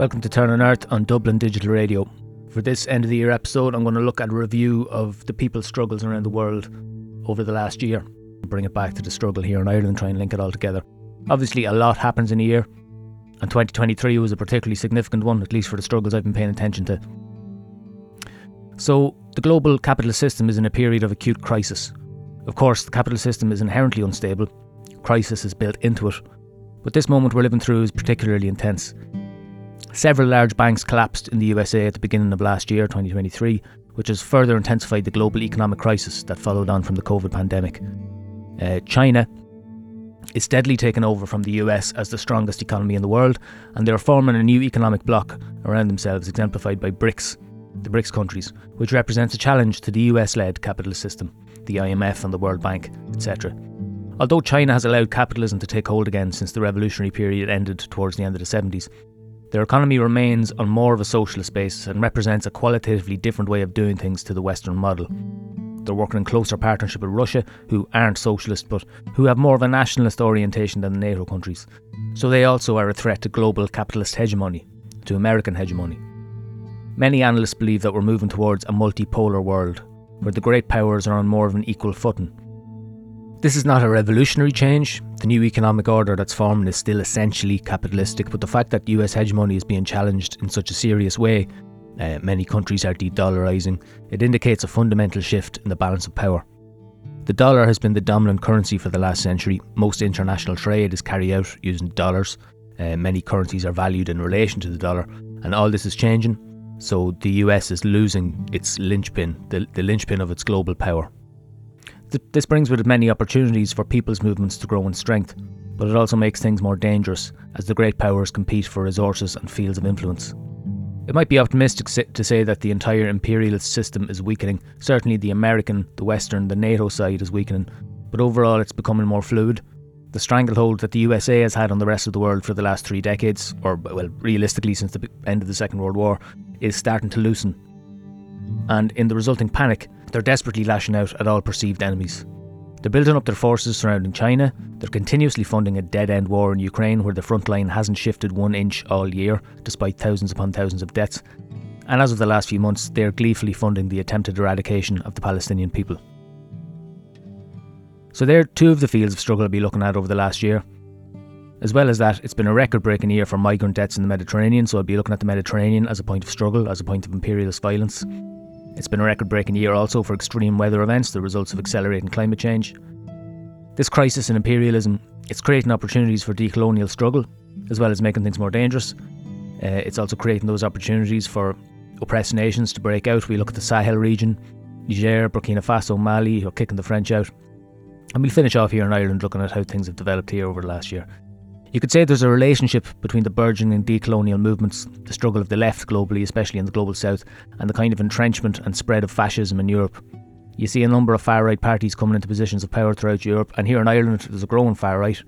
Welcome to Turn on Earth on Dublin Digital Radio. For this end of the year episode, I'm going to look at a review of the people's struggles around the world over the last year. Bring it back to the struggle here in Ireland and try and link it all together. Obviously, a lot happens in a year, and 2023 was a particularly significant one, at least for the struggles I've been paying attention to. So, the global capitalist system is in a period of acute crisis. Of course, the capitalist system is inherently unstable, crisis is built into it, but this moment we're living through is particularly intense. Several large banks collapsed in the USA at the beginning of last year, 2023, which has further intensified the global economic crisis that followed on from the COVID pandemic. Uh, China is steadily taking over from the US as the strongest economy in the world, and they are forming a new economic bloc around themselves, exemplified by BRICS, the BRICS countries, which represents a challenge to the US led capitalist system, the IMF and the World Bank, etc. Although China has allowed capitalism to take hold again since the revolutionary period ended towards the end of the 70s, their economy remains on more of a socialist basis and represents a qualitatively different way of doing things to the Western model. They're working in closer partnership with Russia, who aren't socialist but who have more of a nationalist orientation than the NATO countries. So they also are a threat to global capitalist hegemony, to American hegemony. Many analysts believe that we're moving towards a multipolar world, where the great powers are on more of an equal footing, this is not a revolutionary change. The new economic order that's forming is still essentially capitalistic, but the fact that US hegemony is being challenged in such a serious way, uh, many countries are de dollarizing, it indicates a fundamental shift in the balance of power. The dollar has been the dominant currency for the last century. Most international trade is carried out using dollars. Uh, many currencies are valued in relation to the dollar, and all this is changing. So the US is losing its linchpin, the, the linchpin of its global power. Th- this brings with it many opportunities for people's movements to grow in strength, but it also makes things more dangerous as the great powers compete for resources and fields of influence. It might be optimistic to say that the entire imperialist system is weakening. Certainly, the American, the Western, the NATO side is weakening, but overall, it's becoming more fluid. The stranglehold that the USA has had on the rest of the world for the last three decades, or well, realistically since the end of the Second World War, is starting to loosen. And in the resulting panic, they're desperately lashing out at all perceived enemies. They're building up their forces surrounding China. They're continuously funding a dead end war in Ukraine where the front line hasn't shifted one inch all year, despite thousands upon thousands of deaths. And as of the last few months, they're gleefully funding the attempted eradication of the Palestinian people. So, there are two of the fields of struggle I'll be looking at over the last year. As well as that, it's been a record breaking year for migrant deaths in the Mediterranean, so I'll be looking at the Mediterranean as a point of struggle, as a point of imperialist violence. It's been a record breaking year also for extreme weather events, the results of accelerating climate change. This crisis in imperialism, it's creating opportunities for decolonial struggle, as well as making things more dangerous. Uh, it's also creating those opportunities for oppressed nations to break out. We look at the Sahel region, Niger, Burkina Faso, Mali, who are kicking the French out. And we'll finish off here in Ireland looking at how things have developed here over the last year. You could say there's a relationship between the burgeoning decolonial movements, the struggle of the left globally, especially in the global south, and the kind of entrenchment and spread of fascism in Europe. You see a number of far right parties coming into positions of power throughout Europe, and here in Ireland there's a growing far right.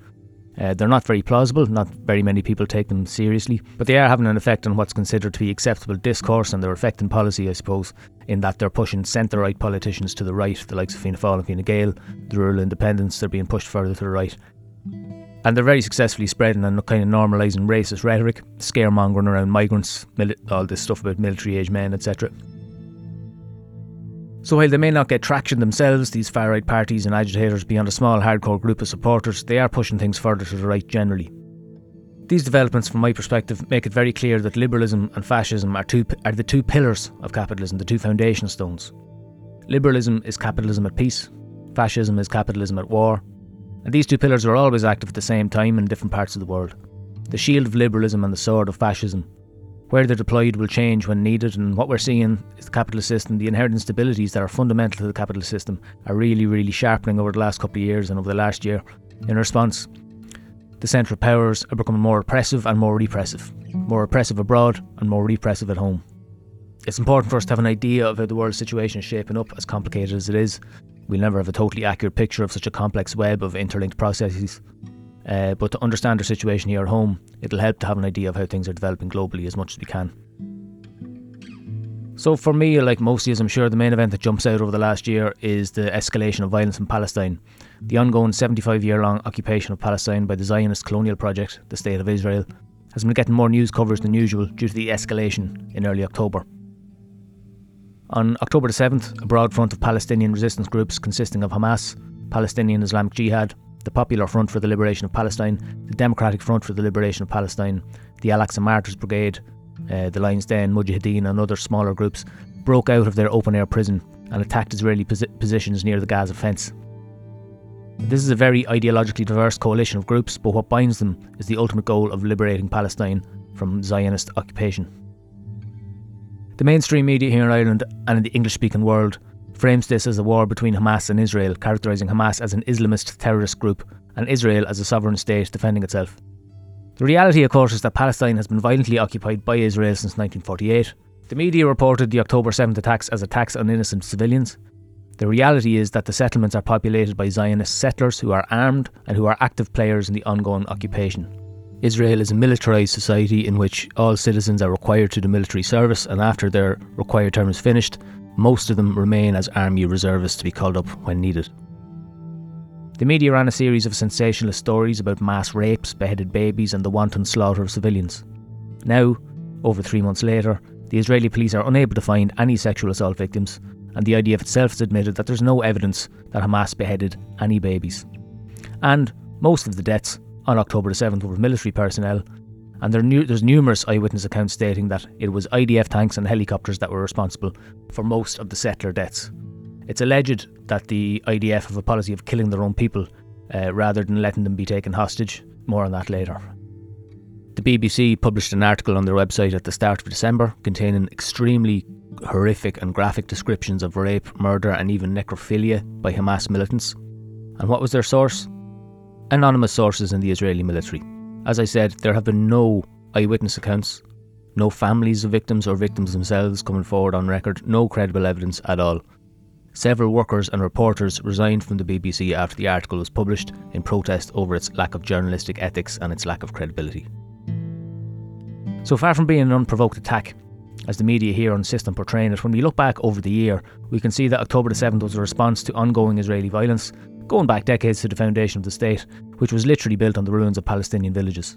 Uh, they're not very plausible, not very many people take them seriously, but they are having an effect on what's considered to be acceptable discourse and they're affecting policy, I suppose, in that they're pushing centre right politicians to the right, the likes of Fianna Fáil and Fine Gael, the rural independents, they're being pushed further to the right. And they're very successfully spreading and kind of normalising racist rhetoric, scaremongering around migrants, mili- all this stuff about military age men, etc. So while they may not get traction themselves, these far right parties and agitators beyond a small hardcore group of supporters, they are pushing things further to the right generally. These developments, from my perspective, make it very clear that liberalism and fascism are, two, are the two pillars of capitalism, the two foundation stones. Liberalism is capitalism at peace, fascism is capitalism at war, and these two pillars are always active at the same time in different parts of the world. The shield of liberalism and the sword of fascism. Where they're deployed will change when needed, and what we're seeing is the capitalist system, the inherent instabilities that are fundamental to the capitalist system, are really, really sharpening over the last couple of years and over the last year. In response, the central powers are becoming more oppressive and more repressive, more oppressive abroad and more repressive at home. It's important for us to have an idea of how the world situation is shaping up, as complicated as it is, We'll never have a totally accurate picture of such a complex web of interlinked processes. Uh, but to understand our situation here at home, it'll help to have an idea of how things are developing globally as much as we can. So, for me, like most of I'm sure the main event that jumps out over the last year is the escalation of violence in Palestine. The ongoing 75 year long occupation of Palestine by the Zionist colonial project, the State of Israel, has been getting more news coverage than usual due to the escalation in early October. On October the 7th, a broad front of Palestinian resistance groups consisting of Hamas, Palestinian Islamic Jihad, the Popular Front for the Liberation of Palestine, the Democratic Front for the Liberation of Palestine, the Al Aqsa Martyrs Brigade, uh, the Lions Den, Mujahideen, and other smaller groups broke out of their open air prison and attacked Israeli posi- positions near the Gaza fence. This is a very ideologically diverse coalition of groups, but what binds them is the ultimate goal of liberating Palestine from Zionist occupation. The mainstream media here in Ireland and in the English speaking world frames this as a war between Hamas and Israel, characterising Hamas as an Islamist terrorist group and Israel as a sovereign state defending itself. The reality, of course, is that Palestine has been violently occupied by Israel since 1948. The media reported the October 7th attacks as attacks on innocent civilians. The reality is that the settlements are populated by Zionist settlers who are armed and who are active players in the ongoing occupation. Israel is a militarised society in which all citizens are required to do military service, and after their required term is finished, most of them remain as army reservists to be called up when needed. The media ran a series of sensationalist stories about mass rapes, beheaded babies, and the wanton slaughter of civilians. Now, over three months later, the Israeli police are unable to find any sexual assault victims, and the IDF itself has admitted that there's no evidence that Hamas beheaded any babies. And most of the deaths on October the 7th were military personnel, and there there's numerous eyewitness accounts stating that it was IDF tanks and helicopters that were responsible for most of the settler deaths. It's alleged that the IDF have a policy of killing their own people uh, rather than letting them be taken hostage. More on that later. The BBC published an article on their website at the start of December containing extremely horrific and graphic descriptions of rape, murder, and even necrophilia by Hamas militants. And what was their source? Anonymous sources in the Israeli military. As I said, there have been no eyewitness accounts, no families of victims or victims themselves coming forward on record, no credible evidence at all. Several workers and reporters resigned from the BBC after the article was published in protest over its lack of journalistic ethics and its lack of credibility. So far from being an unprovoked attack, as the media here insist on portraying it, when we look back over the year, we can see that October the 7th was a response to ongoing Israeli violence, going back decades to the foundation of the state, which was literally built on the ruins of Palestinian villages.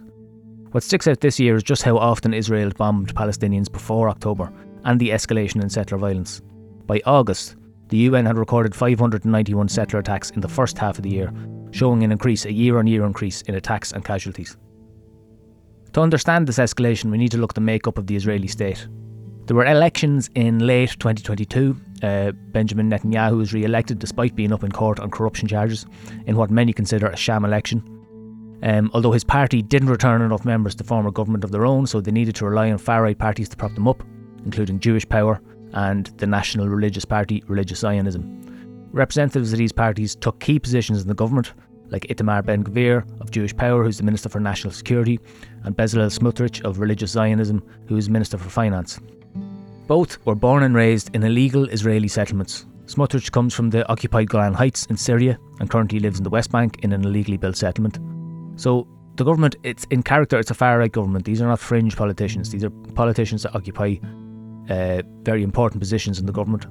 What sticks out this year is just how often Israel bombed Palestinians before October and the escalation in settler violence. By August, the UN had recorded 591 settler attacks in the first half of the year, showing an increase, a year on year increase in attacks and casualties. To understand this escalation, we need to look at the makeup of the Israeli state. There were elections in late 2022. Uh, Benjamin Netanyahu was re elected despite being up in court on corruption charges in what many consider a sham election. Um, although his party didn't return enough members to form a government of their own, so they needed to rely on far right parties to prop them up, including Jewish Power and the National Religious Party, Religious Zionism. Representatives of these parties took key positions in the government, like Itamar Ben Gvir of Jewish Power, who's the Minister for National Security, and Bezalel Smotrich of Religious Zionism, who is Minister for Finance. Both were born and raised in illegal Israeli settlements. Smotrich comes from the occupied Golan Heights in Syria and currently lives in the West Bank in an illegally built settlement. So the government, it's in character, it's a far right government. These are not fringe politicians. These are politicians that occupy uh, very important positions in the government,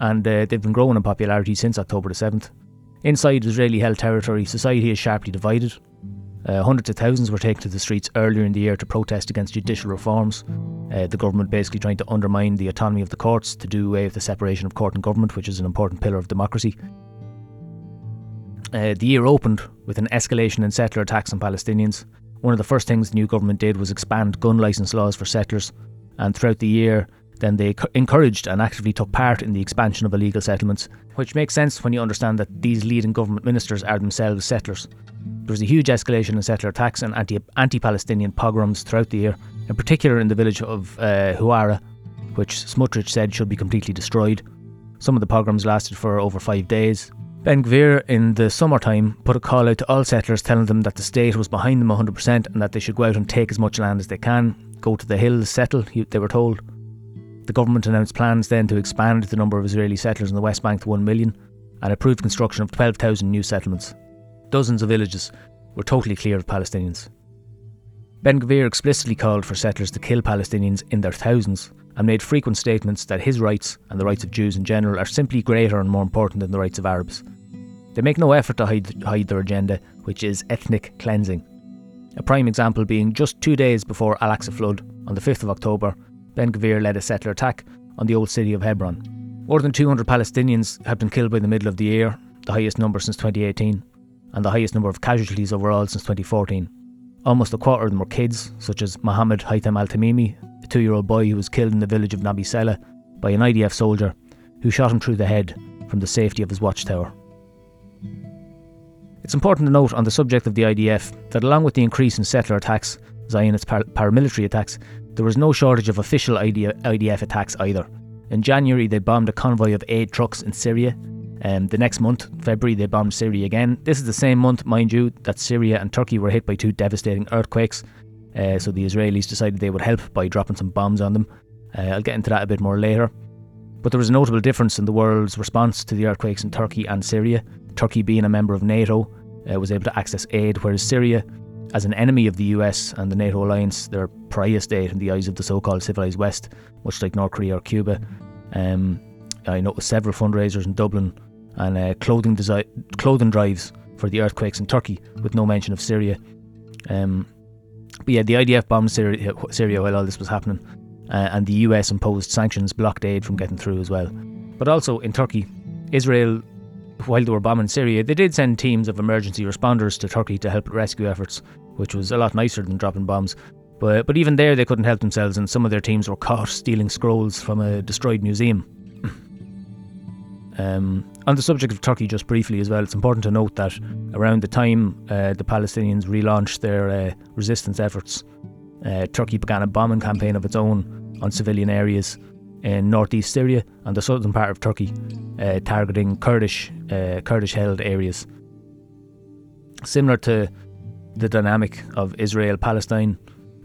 and uh, they've been growing in popularity since October the seventh. Inside Israeli held territory, society is sharply divided. Uh, hundreds of thousands were taken to the streets earlier in the year to protest against judicial reforms. Uh, the government basically trying to undermine the autonomy of the courts to do away with the separation of court and government, which is an important pillar of democracy. Uh, the year opened with an escalation in settler attacks on Palestinians. One of the first things the new government did was expand gun licence laws for settlers, and throughout the year, then they encouraged and actively took part in the expansion of illegal settlements, which makes sense when you understand that these leading government ministers are themselves settlers. There was a huge escalation in settler attacks and anti Palestinian pogroms throughout the year, in particular in the village of uh, Huwara, which Smotrich said should be completely destroyed. Some of the pogroms lasted for over five days. Ben Gvir, in the summertime, put a call out to all settlers telling them that the state was behind them 100% and that they should go out and take as much land as they can, go to the hills, settle, they were told. The government announced plans then to expand the number of Israeli settlers in the West Bank to 1 million and approved construction of 12,000 new settlements. Dozens of villages were totally clear of Palestinians. Ben Gvir explicitly called for settlers to kill Palestinians in their thousands and made frequent statements that his rights and the rights of Jews in general are simply greater and more important than the rights of Arabs. They make no effort to hide, hide their agenda, which is ethnic cleansing. A prime example being just two days before Al Aqsa flood, on the 5th of October, Ben Gvir led a settler attack on the old city of Hebron. More than 200 Palestinians have been killed by the middle of the year, the highest number since 2018, and the highest number of casualties overall since 2014. Almost a quarter of them were kids, such as Mohammed Haitham al Tamimi, a two year old boy who was killed in the village of Nabi Saleh by an IDF soldier who shot him through the head from the safety of his watchtower. It's important to note on the subject of the IDF that along with the increase in settler attacks, Zionist par- paramilitary attacks, there was no shortage of official IDF attacks either. In January, they bombed a convoy of aid trucks in Syria. Um, the next month, February, they bombed Syria again. This is the same month, mind you, that Syria and Turkey were hit by two devastating earthquakes. Uh, so the Israelis decided they would help by dropping some bombs on them. Uh, I'll get into that a bit more later. But there was a notable difference in the world's response to the earthquakes in Turkey and Syria. Turkey, being a member of NATO, uh, was able to access aid, whereas Syria, as an enemy of the US and the NATO alliance, they're pariah state in the eyes of the so-called civilized West, much like North Korea or Cuba. Um, I know several fundraisers in Dublin and uh, clothing desi- clothing drives for the earthquakes in Turkey, with no mention of Syria. Um, but yeah, the IDF bombed Syria, Syria while all this was happening, uh, and the US imposed sanctions, blocked aid from getting through as well. But also in Turkey, Israel, while they were bombing Syria, they did send teams of emergency responders to Turkey to help rescue efforts, which was a lot nicer than dropping bombs. But, but even there, they couldn't help themselves, and some of their teams were caught stealing scrolls from a destroyed museum. um, on the subject of Turkey, just briefly as well, it's important to note that around the time uh, the Palestinians relaunched their uh, resistance efforts, uh, Turkey began a bombing campaign of its own on civilian areas in northeast Syria and the southern part of Turkey, uh, targeting Kurdish uh, Kurdish-held areas. Similar to the dynamic of Israel-Palestine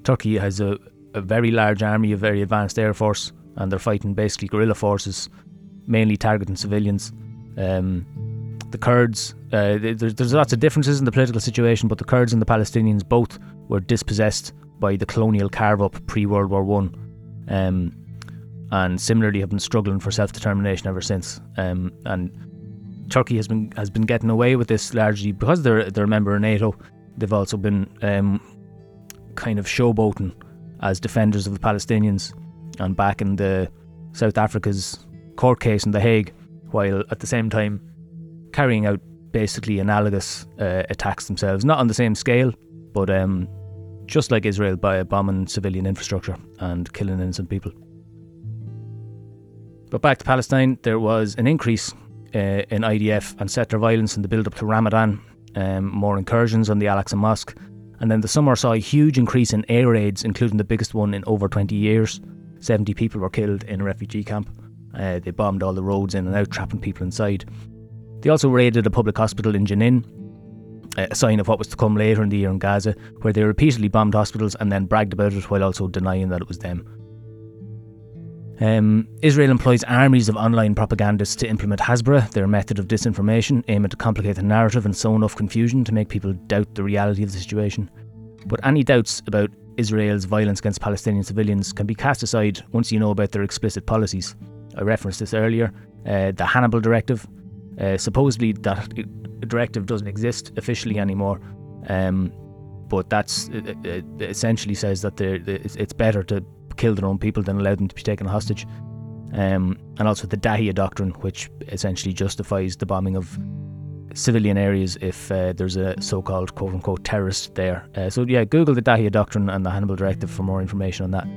Turkey has a, a very large army, a very advanced air force, and they're fighting basically guerrilla forces, mainly targeting civilians. Um, the Kurds, uh, there's, there's lots of differences in the political situation, but the Kurds and the Palestinians both were dispossessed by the colonial carve up pre World War One, um, and similarly have been struggling for self determination ever since. Um, and Turkey has been has been getting away with this largely because they're they're a member of NATO. They've also been um, kind of showboating as defenders of the Palestinians and back in the South Africa's court case in The Hague, while at the same time carrying out basically analogous uh, attacks themselves, not on the same scale, but um, just like Israel by bombing civilian infrastructure and killing innocent people. But back to Palestine, there was an increase uh, in IDF and settler violence in the build up to Ramadan, um, more incursions on the Al Mosque, and then the summer saw a huge increase in air raids, including the biggest one in over 20 years. 70 people were killed in a refugee camp. Uh, they bombed all the roads in and out, trapping people inside. They also raided a public hospital in Jenin, a sign of what was to come later in the year in Gaza, where they repeatedly bombed hospitals and then bragged about it while also denying that it was them. Um, Israel employs armies of online propagandists to implement Hasbara, their method of disinformation, aiming to complicate the narrative and sow enough confusion to make people doubt the reality of the situation. But any doubts about Israel's violence against Palestinian civilians can be cast aside once you know about their explicit policies. I referenced this earlier. Uh, the Hannibal Directive. Uh, supposedly, that directive doesn't exist officially anymore, um, but that's it, it essentially says that it's better to kill their own people than allow them to be taken hostage. Um, and also the Dahiyya Doctrine, which essentially justifies the bombing of civilian areas if uh, there's a so-called quote-unquote terrorist there. Uh, so yeah, Google the Dahiyya Doctrine and the Hannibal Directive for more information on that.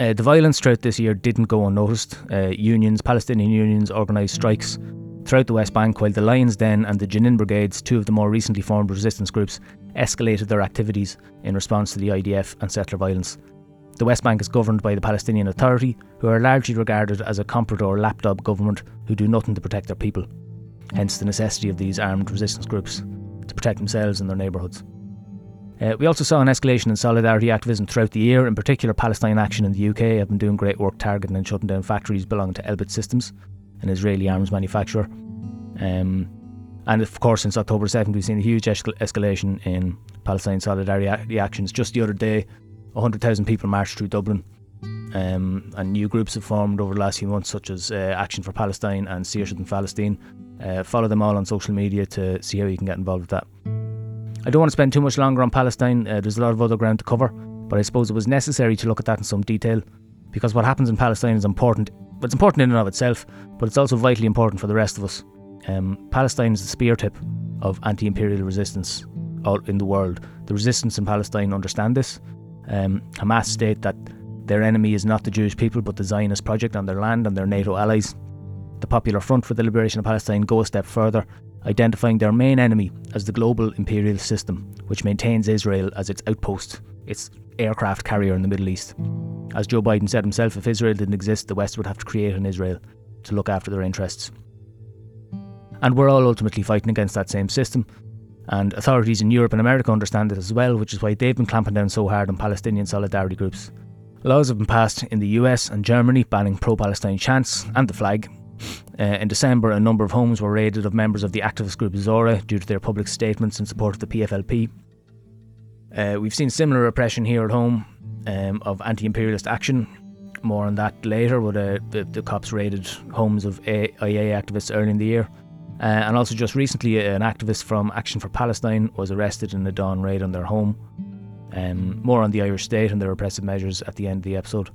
Uh, the violence throughout this year didn't go unnoticed. Uh, unions, Palestinian unions, organised strikes throughout the West Bank, while the Lions Den and the Jenin Brigades, two of the more recently formed resistance groups, escalated their activities in response to the IDF and settler violence. The West Bank is governed by the Palestinian Authority, who are largely regarded as a comprador lapdog government who do nothing to protect their people. Hence the necessity of these armed resistance groups to protect themselves and their neighbourhoods. Uh, we also saw an escalation in solidarity activism throughout the year. In particular, Palestine Action in the UK have been doing great work targeting and shutting down factories belonging to Elbit Systems, an Israeli arms manufacturer. Um, and of course, since October 7th, we've seen a huge escalation in Palestine solidarity actions. Just the other day, 100,000 people marched through Dublin. Um, and new groups have formed over the last few months, such as uh, Action for Palestine and Saoirse and Palestine. Uh, follow them all on social media to see how you can get involved with that. I don't want to spend too much longer on Palestine, uh, there's a lot of other ground to cover, but I suppose it was necessary to look at that in some detail because what happens in Palestine is important. It's important in and of itself, but it's also vitally important for the rest of us. Um, Palestine is the spear tip of anti imperial resistance all in the world. The resistance in Palestine understand this. Um, Hamas state that their enemy is not the Jewish people but the Zionist project on their land and their NATO allies. The Popular Front for the Liberation of Palestine go a step further, identifying their main enemy as the global imperial system, which maintains Israel as its outpost, its aircraft carrier in the Middle East. As Joe Biden said himself, if Israel didn't exist, the West would have to create an Israel to look after their interests. And we're all ultimately fighting against that same system. And authorities in Europe and America understand it as well, which is why they've been clamping down so hard on Palestinian solidarity groups. Laws have been passed in the US and Germany banning pro Palestine chants and the flag. Uh, in December, a number of homes were raided of members of the activist group Zora due to their public statements in support of the PFLP. Uh, we've seen similar repression here at home um, of anti imperialist action. More on that later, but uh, the, the, cops raided homes of IA activists early in the year. Uh, and also, just recently, an activist from Action for Palestine was arrested in a dawn raid on their home. Um, more on the Irish state and their repressive measures at the end of the episode.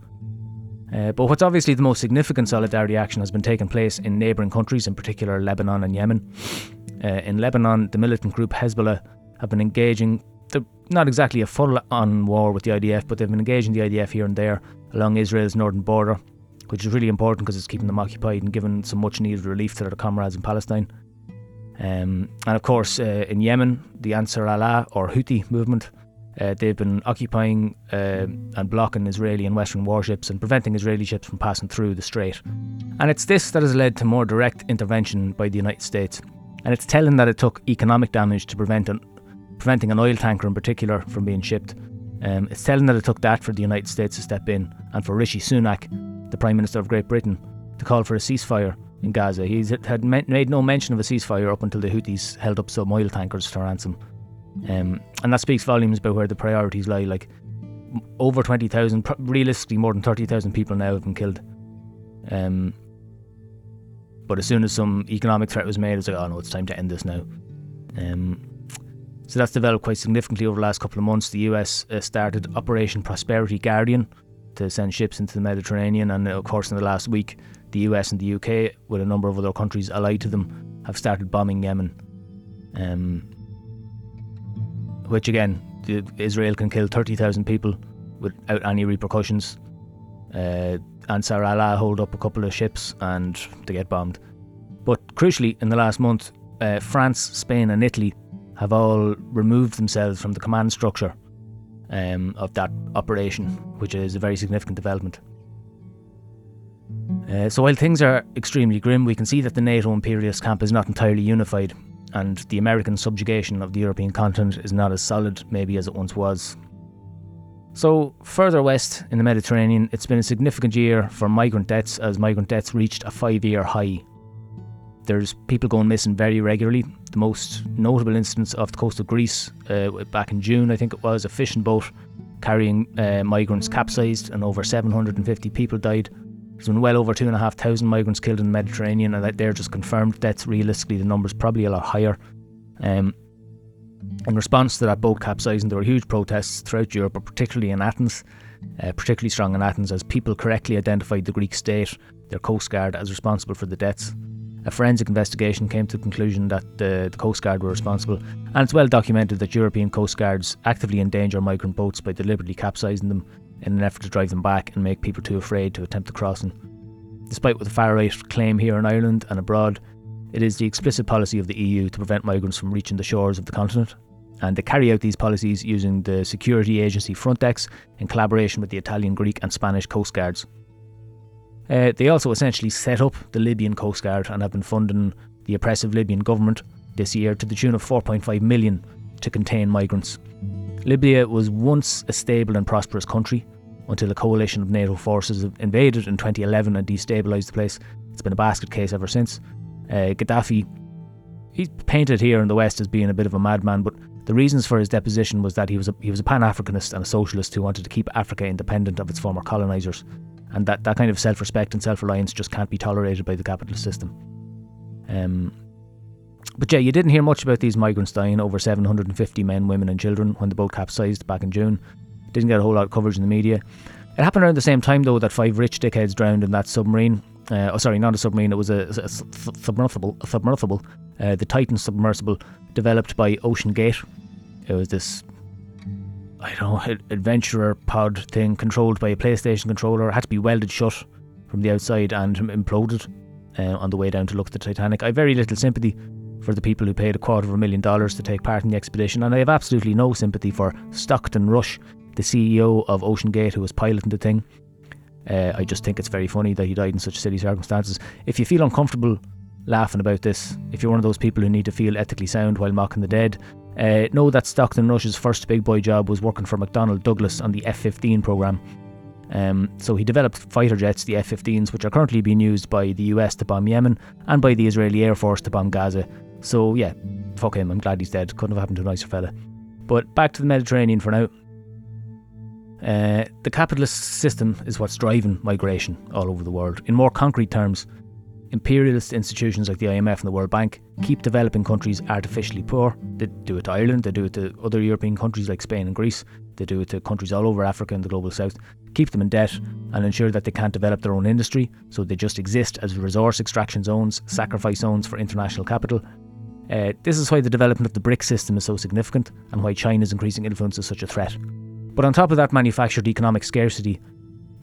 Uh, but what's obviously the most significant solidarity action has been taking place in neighbouring countries, in particular Lebanon and Yemen. Uh, in Lebanon, the militant group Hezbollah have been engaging, they're not exactly a full on war with the IDF, but they've been engaging the IDF here and there along Israel's northern border, which is really important because it's keeping them occupied and giving some much needed relief to their comrades in Palestine. Um, and of course, uh, in Yemen, the Ansar Allah or Houthi movement uh, they've been occupying uh, and blocking Israeli and Western warships and preventing Israeli ships from passing through the strait. And it's this that has led to more direct intervention by the United States. And it's telling that it took economic damage to prevent an, preventing an oil tanker in particular from being shipped. Um, it's telling that it took that for the United States to step in and for Rishi Sunak, the Prime Minister of Great Britain, to call for a ceasefire in Gaza. He had made no mention of a ceasefire up until the Houthis held up some oil tankers to ransom. Um, and that speaks volumes about where the priorities lie. Like over 20,000, realistically, more than 30,000 people now have been killed. Um, but as soon as some economic threat was made, it's like, oh no, it's time to end this now. Um, so that's developed quite significantly over the last couple of months. The US uh, started Operation Prosperity Guardian to send ships into the Mediterranean, and of course, in the last week, the US and the UK, with a number of other countries allied to them, have started bombing Yemen. Um, which again, Israel can kill 30,000 people without any repercussions. Uh, Ansar Allah hold up a couple of ships and they get bombed. But crucially, in the last month, uh, France, Spain, and Italy have all removed themselves from the command structure um, of that operation, which is a very significant development. Uh, so while things are extremely grim, we can see that the NATO imperialist camp is not entirely unified and the American subjugation of the European continent is not as solid, maybe, as it once was. So, further west in the Mediterranean, it's been a significant year for migrant deaths as migrant deaths reached a five year high. There's people going missing very regularly. The most notable instance off the coast of Greece, uh, back in June, I think it was, a fishing boat carrying uh, migrants capsized and over 750 people died there's been well over two and a half thousand migrants killed in the Mediterranean, and they're just confirmed deaths. Realistically, the number's probably a lot higher. Um, in response to that boat capsizing, there were huge protests throughout Europe, but particularly in Athens, uh, particularly strong in Athens, as people correctly identified the Greek state, their coast guard, as responsible for the deaths. A forensic investigation came to the conclusion that the, the Coast Guard were responsible, and it's well documented that European coast guards actively endanger migrant boats by deliberately capsizing them in an effort to drive them back and make people too afraid to attempt the crossing. Despite what the far right claim here in Ireland and abroad, it is the explicit policy of the EU to prevent migrants from reaching the shores of the continent. And they carry out these policies using the security agency Frontex in collaboration with the Italian, Greek, and Spanish coast guards. Uh, they also essentially set up the Libyan Coast Guard and have been funding the oppressive Libyan government this year to the tune of 4.5 million to contain migrants. Libya was once a stable and prosperous country, until a coalition of NATO forces invaded in 2011 and destabilised the place. It's been a basket case ever since. Uh, Gaddafi, he's painted here in the West as being a bit of a madman, but the reasons for his deposition was that he was a, he was a pan-Africanist and a socialist who wanted to keep Africa independent of its former colonisers, and that, that kind of self-respect and self-reliance just can't be tolerated by the capitalist system. Um, But yeah, you didn't hear much about these migrants dying, over 750 men, women, and children, when the boat capsized back in June. Didn't get a whole lot of coverage in the media. It happened around the same time, though, that five rich dickheads drowned in that submarine. Uh, oh, sorry, not a submarine, it was a, a submersible. A submersible. Uh, the Titan submersible, developed by OceanGate. It was this, I don't know, adventurer pod thing controlled by a PlayStation controller. Had to be welded shut from the outside and imploded uh, on the way down to look at the Titanic. I have very little sympathy for the people who paid a quarter of a million dollars to take part in the expedition, and I have absolutely no sympathy for Stockton Rush, the CEO of OceanGate, who was piloting the thing. Uh, I just think it's very funny that he died in such silly circumstances. If you feel uncomfortable laughing about this, if you're one of those people who need to feel ethically sound while mocking the dead, uh, know that Stockton Rush's first big boy job was working for McDonnell Douglas on the F 15 programme. Um, so he developed fighter jets, the F 15s, which are currently being used by the US to bomb Yemen and by the Israeli Air Force to bomb Gaza. So yeah, fuck him. I'm glad he's dead. Couldn't have happened to a nicer fella. But back to the Mediterranean for now. Uh, the capitalist system is what's driving migration all over the world. In more concrete terms, imperialist institutions like the IMF and the World Bank keep developing countries artificially poor. They do it to Ireland, they do it to other European countries like Spain and Greece, they do it to countries all over Africa and the global south, keep them in debt and ensure that they can't develop their own industry, so they just exist as resource extraction zones, sacrifice zones for international capital, uh, this is why the development of the BRIC system is so significant and why China's increasing influence is such a threat. But on top of that manufactured economic scarcity,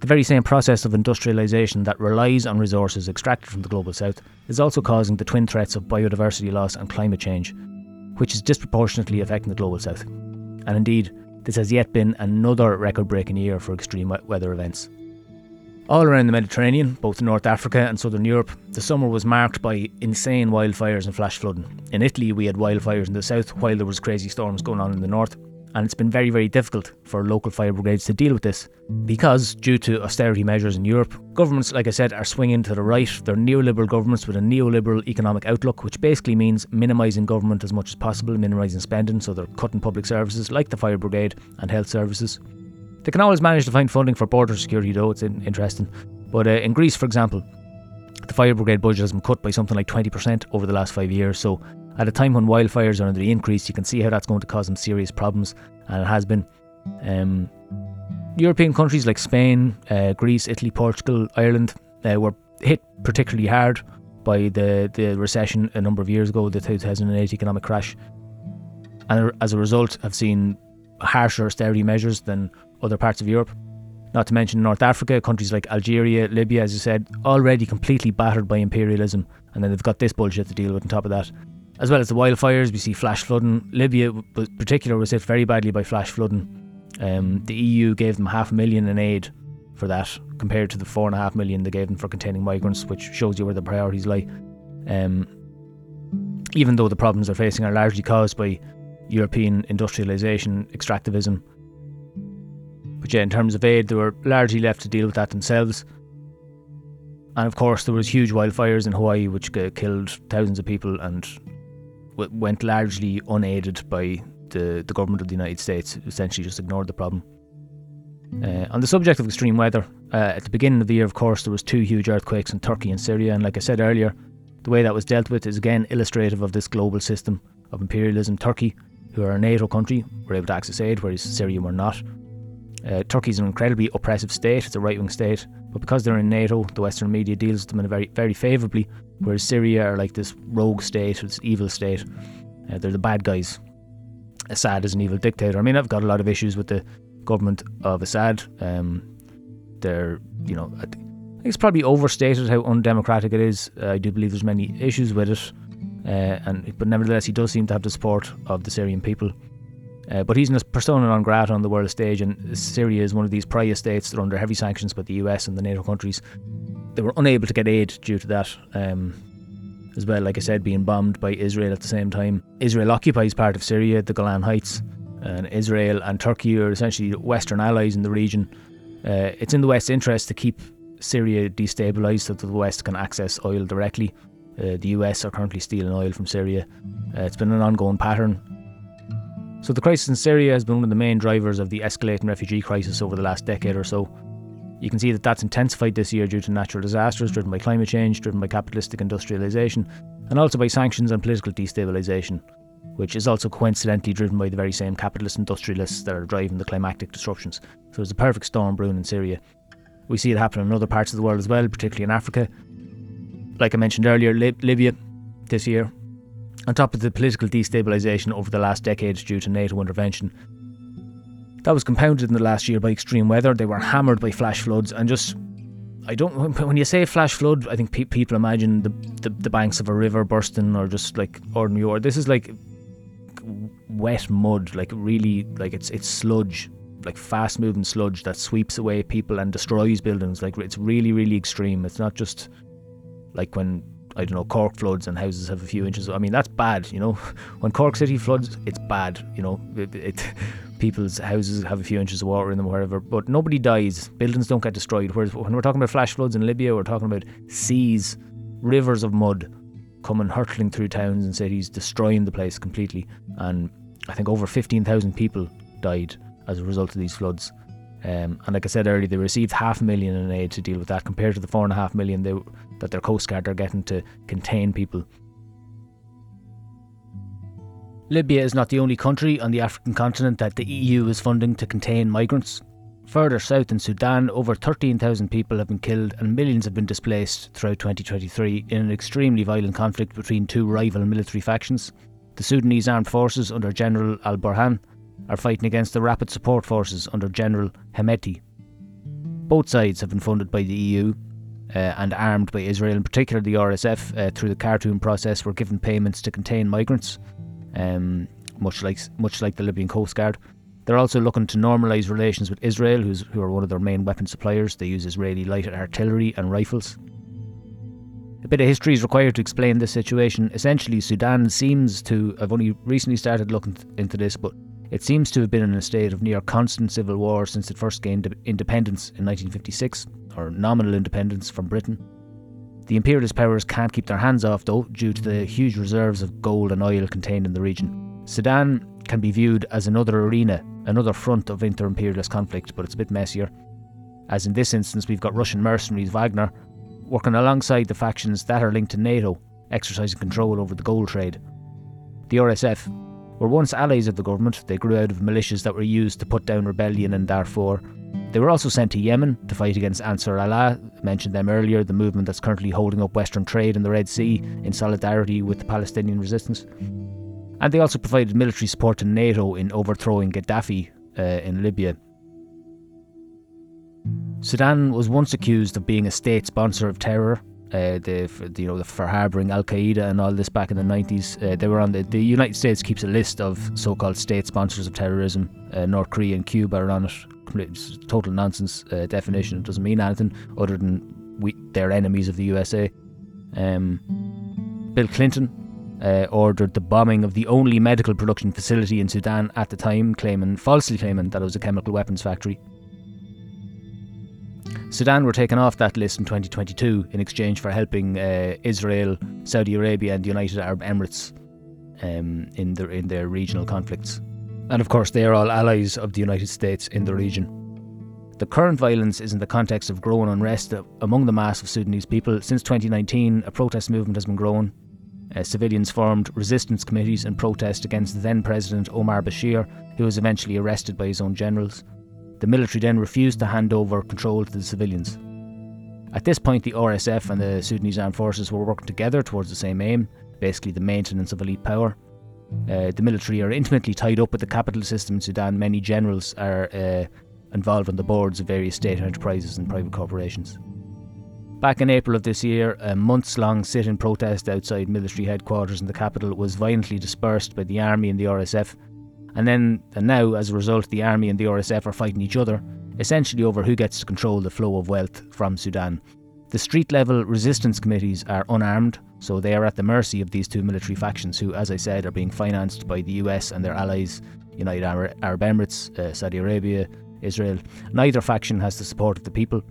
the very same process of industrialisation that relies on resources extracted from the global south is also causing the twin threats of biodiversity loss and climate change, which is disproportionately affecting the global south. And indeed, this has yet been another record breaking year for extreme weather events. All around the Mediterranean, both in North Africa and southern Europe, the summer was marked by insane wildfires and flash flooding. In Italy, we had wildfires in the south while there was crazy storms going on in the north, and it's been very, very difficult for local fire brigades to deal with this because, due to austerity measures in Europe, governments, like I said, are swinging to the right. They're neoliberal governments with a neoliberal economic outlook, which basically means minimising government as much as possible, minimising spending, so they're cutting public services like the fire brigade and health services. They can always manage to find funding for border security, though, it's interesting. But uh, in Greece, for example, the fire brigade budget has been cut by something like 20% over the last five years. So, at a time when wildfires are under the increase, you can see how that's going to cause them serious problems, and it has been. Um, European countries like Spain, uh, Greece, Italy, Portugal, Ireland uh, were hit particularly hard by the, the recession a number of years ago, the 2008 economic crash, and as a result, have seen harsher austerity measures than other parts of Europe. Not to mention North Africa, countries like Algeria, Libya, as you said, already completely battered by imperialism, and then they've got this bullshit to deal with on top of that. As well as the wildfires, we see flash flooding. Libya, in particular, was hit very badly by flash flooding. Um, the EU gave them half a million in aid for that, compared to the four and a half million they gave them for containing migrants, which shows you where the priorities lie. Um, even though the problems they're facing are largely caused by European industrialisation, extractivism, but yeah, in terms of aid, they were largely left to deal with that themselves. And of course, there was huge wildfires in Hawaii, which killed thousands of people and went largely unaided by the, the government of the United States, essentially just ignored the problem. Uh, on the subject of extreme weather, uh, at the beginning of the year, of course, there was two huge earthquakes in Turkey and Syria, and like I said earlier, the way that was dealt with is again illustrative of this global system of imperialism. Turkey, who are a NATO country, were able to access aid, whereas Syria were not. Uh, Turkey's an incredibly oppressive state, it's a right wing state, but because they're in NATO, the Western media deals with them in a very, very favourably, whereas Syria are like this rogue state, this evil state. Uh, they're the bad guys. Assad is an evil dictator. I mean, I've got a lot of issues with the government of Assad. Um, they're, you know, I think it's probably overstated how undemocratic it is. Uh, I do believe there's many issues with it, uh, and but nevertheless, he does seem to have the support of the Syrian people. Uh, but he's in a persona non grata on the world stage, and Syria is one of these pariah states that are under heavy sanctions by the US and the NATO countries. They were unable to get aid due to that. Um, as well, like I said, being bombed by Israel at the same time. Israel occupies part of Syria, the Golan Heights, and Israel and Turkey are essentially Western allies in the region. Uh, it's in the West's interest to keep Syria destabilised so that the West can access oil directly. Uh, the US are currently stealing oil from Syria. Uh, it's been an ongoing pattern so the crisis in Syria has been one of the main drivers of the escalating refugee crisis over the last decade or so. You can see that that's intensified this year due to natural disasters driven by climate change, driven by capitalistic industrialisation, and also by sanctions and political destabilisation, which is also coincidentally driven by the very same capitalist industrialists that are driving the climatic disruptions. So it's a perfect storm brewing in Syria. We see it happen in other parts of the world as well, particularly in Africa. Like I mentioned earlier, Lib- Libya this year. On top of the political destabilisation over the last decades due to NATO intervention, that was compounded in the last year by extreme weather. They were hammered by flash floods and just. I don't. When you say flash flood, I think pe- people imagine the, the, the banks of a river bursting or just like ordinary water. This is like wet mud, like really like it's it's sludge, like fast moving sludge that sweeps away people and destroys buildings. Like it's really really extreme. It's not just like when I don't know Cork floods and houses have a few inches. I mean that's bad, you know. When Cork City floods, it's bad, you know. It, it, people's houses have a few inches of water in them, wherever. But nobody dies. Buildings don't get destroyed. Whereas when we're talking about flash floods in Libya, we're talking about seas, rivers of mud coming hurtling through towns and cities, destroying the place completely. And I think over 15,000 people died as a result of these floods. Um, and like I said earlier, they received half a million in aid to deal with that, compared to the four and a half million they, that their coast guard are getting to contain people. Libya is not the only country on the African continent that the EU is funding to contain migrants. Further south in Sudan, over 13,000 people have been killed and millions have been displaced throughout 2023 in an extremely violent conflict between two rival military factions. The Sudanese Armed Forces under General Al Burhan are fighting against the Rapid Support Forces under General Hemeti. Both sides have been funded by the EU uh, and armed by Israel, in particular the RSF, uh, through the Khartoum process, were given payments to contain migrants, um, much like much like the Libyan Coast Guard. They're also looking to normalise relations with Israel, who's, who are one of their main weapon suppliers. They use Israeli light artillery and rifles. A bit of history is required to explain this situation. Essentially, Sudan seems to, I've only recently started looking into this, but it seems to have been in a state of near constant civil war since it first gained independence in 1956, or nominal independence from Britain. The imperialist powers can't keep their hands off, though, due to the huge reserves of gold and oil contained in the region. Sudan can be viewed as another arena, another front of inter imperialist conflict, but it's a bit messier. As in this instance, we've got Russian mercenaries Wagner working alongside the factions that are linked to NATO, exercising control over the gold trade. The RSF were once allies of the government, they grew out of militias that were used to put down rebellion in Darfur. They were also sent to Yemen to fight against Ansar Allah, I mentioned them earlier, the movement that's currently holding up Western trade in the Red Sea in solidarity with the Palestinian resistance. And they also provided military support to NATO in overthrowing Gaddafi uh, in Libya. Sudan was once accused of being a state sponsor of terror uh, the, you know the, for harboring Al Qaeda and all this back in the 90s. Uh, they were on the the United States keeps a list of so-called state sponsors of terrorism. Uh, North Korea and Cuba are on it. It's total nonsense uh, definition. It doesn't mean anything other than we they're enemies of the USA. Um, Bill Clinton uh, ordered the bombing of the only medical production facility in Sudan at the time, claiming falsely claiming that it was a chemical weapons factory. Sudan were taken off that list in 2022 in exchange for helping uh, Israel, Saudi Arabia, and the United Arab Emirates um, in their in their regional conflicts. And of course, they are all allies of the United States in the region. The current violence is in the context of growing unrest among the mass of Sudanese people. Since 2019, a protest movement has been growing. Uh, civilians formed resistance committees in protest against then President Omar Bashir, who was eventually arrested by his own generals. The military then refused to hand over control to the civilians. At this point, the RSF and the Sudanese Armed Forces were working together towards the same aim basically, the maintenance of elite power. Uh, the military are intimately tied up with the capital system in Sudan. Many generals are uh, involved on the boards of various state enterprises and private corporations. Back in April of this year, a months long sit in protest outside military headquarters in the capital was violently dispersed by the army and the RSF, and then and now, as a result, the army and the RSF are fighting each other, essentially over who gets to control the flow of wealth from Sudan. The street level resistance committees are unarmed, so they are at the mercy of these two military factions, who, as I said, are being financed by the US and their allies, United Arab Emirates, uh, Saudi Arabia, Israel. Neither faction has the support of the people,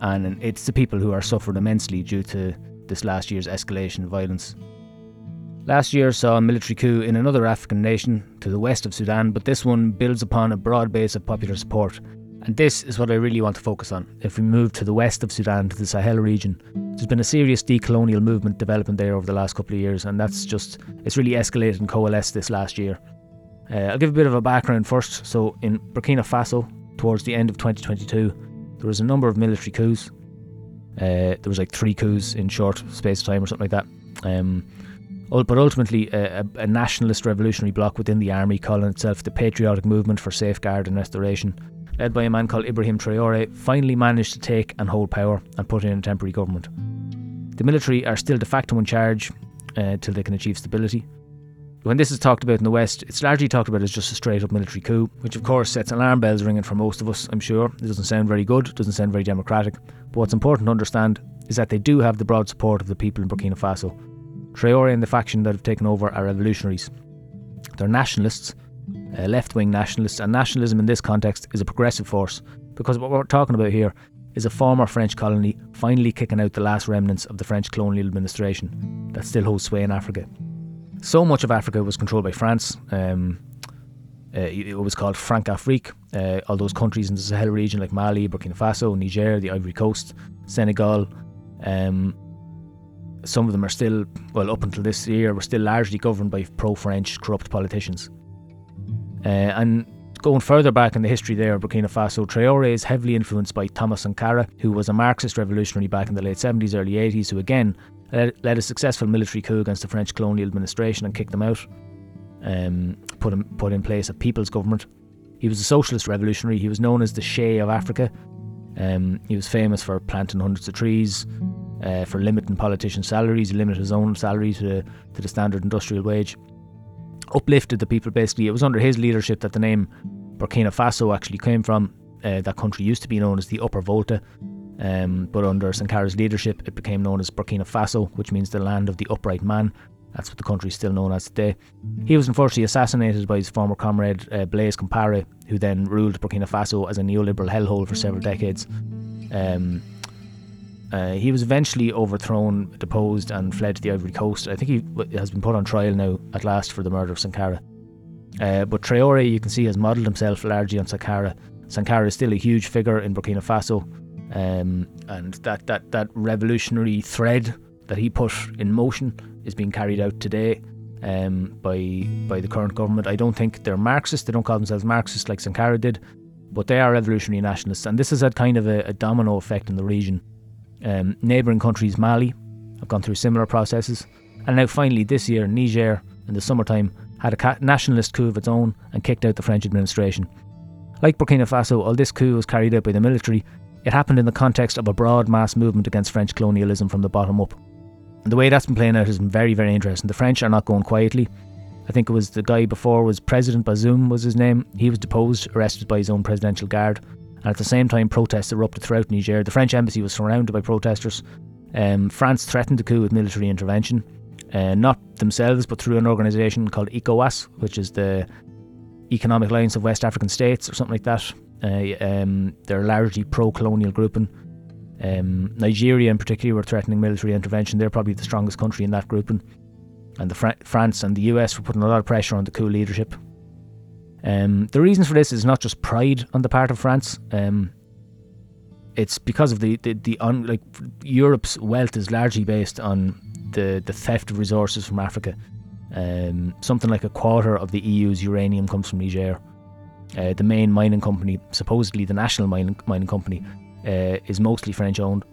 and it's the people who are suffering immensely due to this last year's escalation of violence. Last year saw a military coup in another African nation to the west of Sudan, but this one builds upon a broad base of popular support And this is what I really want to focus on. If we move to the west of Sudan, to the Sahel region, there's been a serious decolonial movement developing there over the last couple of years, and that's just, it's really escalated and coalesced this last year. Uh, I'll give a bit of a background first. So, in Burkina Faso, towards the end of 2022, there was a number of military coups. Uh, there was like three coups in short space of time or something like that. Um, but ultimately, a, a, nationalist revolutionary bloc within the army calling itself the Patriotic Movement for Safeguard and Restoration, led by a man called Ibrahim Traore, finally managed to take and hold power and put in a temporary government. The military are still de facto in charge uh, till they can achieve stability. When this is talked about in the West, it's largely talked about as just a straight up military coup, which of course sets alarm bells ringing for most of us, I'm sure. It doesn't sound very good, doesn't sound very democratic. But what's important to understand is that they do have the broad support of the people in Burkina Faso. Traore and the faction that have taken over are revolutionaries. They're nationalists, uh, left wing nationalists, and nationalism in this context is a progressive force because what we're talking about here is a former French colony finally kicking out the last remnants of the French colonial administration that still holds sway in Africa. So much of Africa was controlled by France. Um, uh, it was called Francafrique. Uh, all those countries in the Sahel region like Mali, Burkina Faso, Niger, the Ivory Coast, Senegal, um, some of them are still, well, up until this year, were still largely governed by pro French corrupt politicians. Uh, and going further back in the history there Burkina Faso, Traore is heavily influenced by Thomas Sankara, who was a Marxist revolutionary back in the late 70s, early 80s, who again led, a successful military coup against the French colonial administration and kicked them out, um, put, in, put in place a people's government. He was a socialist revolutionary. He was known as the Che of Africa. Um, he was famous for planting hundreds of trees, uh, for limiting politicians' salaries, he limited his own salary to, to the standard industrial wage. Uplifted the people basically. It was under his leadership that the name Burkina Faso actually came from. Uh, that country used to be known as the Upper Volta, um, but under Sankara's leadership, it became known as Burkina Faso, which means the land of the upright man. That's what the country is still known as today. He was unfortunately assassinated by his former comrade uh, Blaise Compaoré, who then ruled Burkina Faso as a neoliberal hellhole for several decades. Um, uh, he was eventually overthrown, deposed, and fled to the Ivory Coast. I think he has been put on trial now at last for the murder of Sankara. Uh, but Traore, you can see, has modelled himself largely on Sankara. Sankara is still a huge figure in Burkina Faso, um, and that, that, that revolutionary thread that he put in motion is being carried out today um, by by the current government. I don't think they're Marxists. They don't call themselves Marxists like Sankara did, but they are revolutionary nationalists, and this has had kind of a, a domino effect in the region um, neighbouring countries, Mali, have gone through similar processes. And now, finally, this year, Niger, in the summertime, had a nationalist coup of its own and kicked out the French administration. Like Burkina Faso, all this coup was carried out by the military, it happened in the context of a broad mass movement against French colonialism from the bottom up. And the way that's been playing out has been very, very interesting. The French are not going quietly. I think it was the guy before was President Bazoum was his name. He was deposed, arrested by his own presidential guard. And at the same time, protests erupted throughout Niger. The French embassy was surrounded by protesters. Um, France threatened the coup with military intervention, uh, not themselves, but through an organisation called ECOWAS, which is the Economic Alliance of West African States, or something like that. Uh, um, they're largely pro-colonial grouping. Um, Nigeria, in particular, were threatening military intervention. They're probably the strongest country in that grouping. And the Fra- France and the US were putting a lot of pressure on the coup leadership. Um, the reasons for this is not just pride on the part of France. Um, it's because of the the, the un, like Europe's wealth is largely based on the the theft of resources from Africa. Um, something like a quarter of the EU's uranium comes from Niger. Uh, the main mining company, supposedly the national mining mining company, uh, is mostly French owned.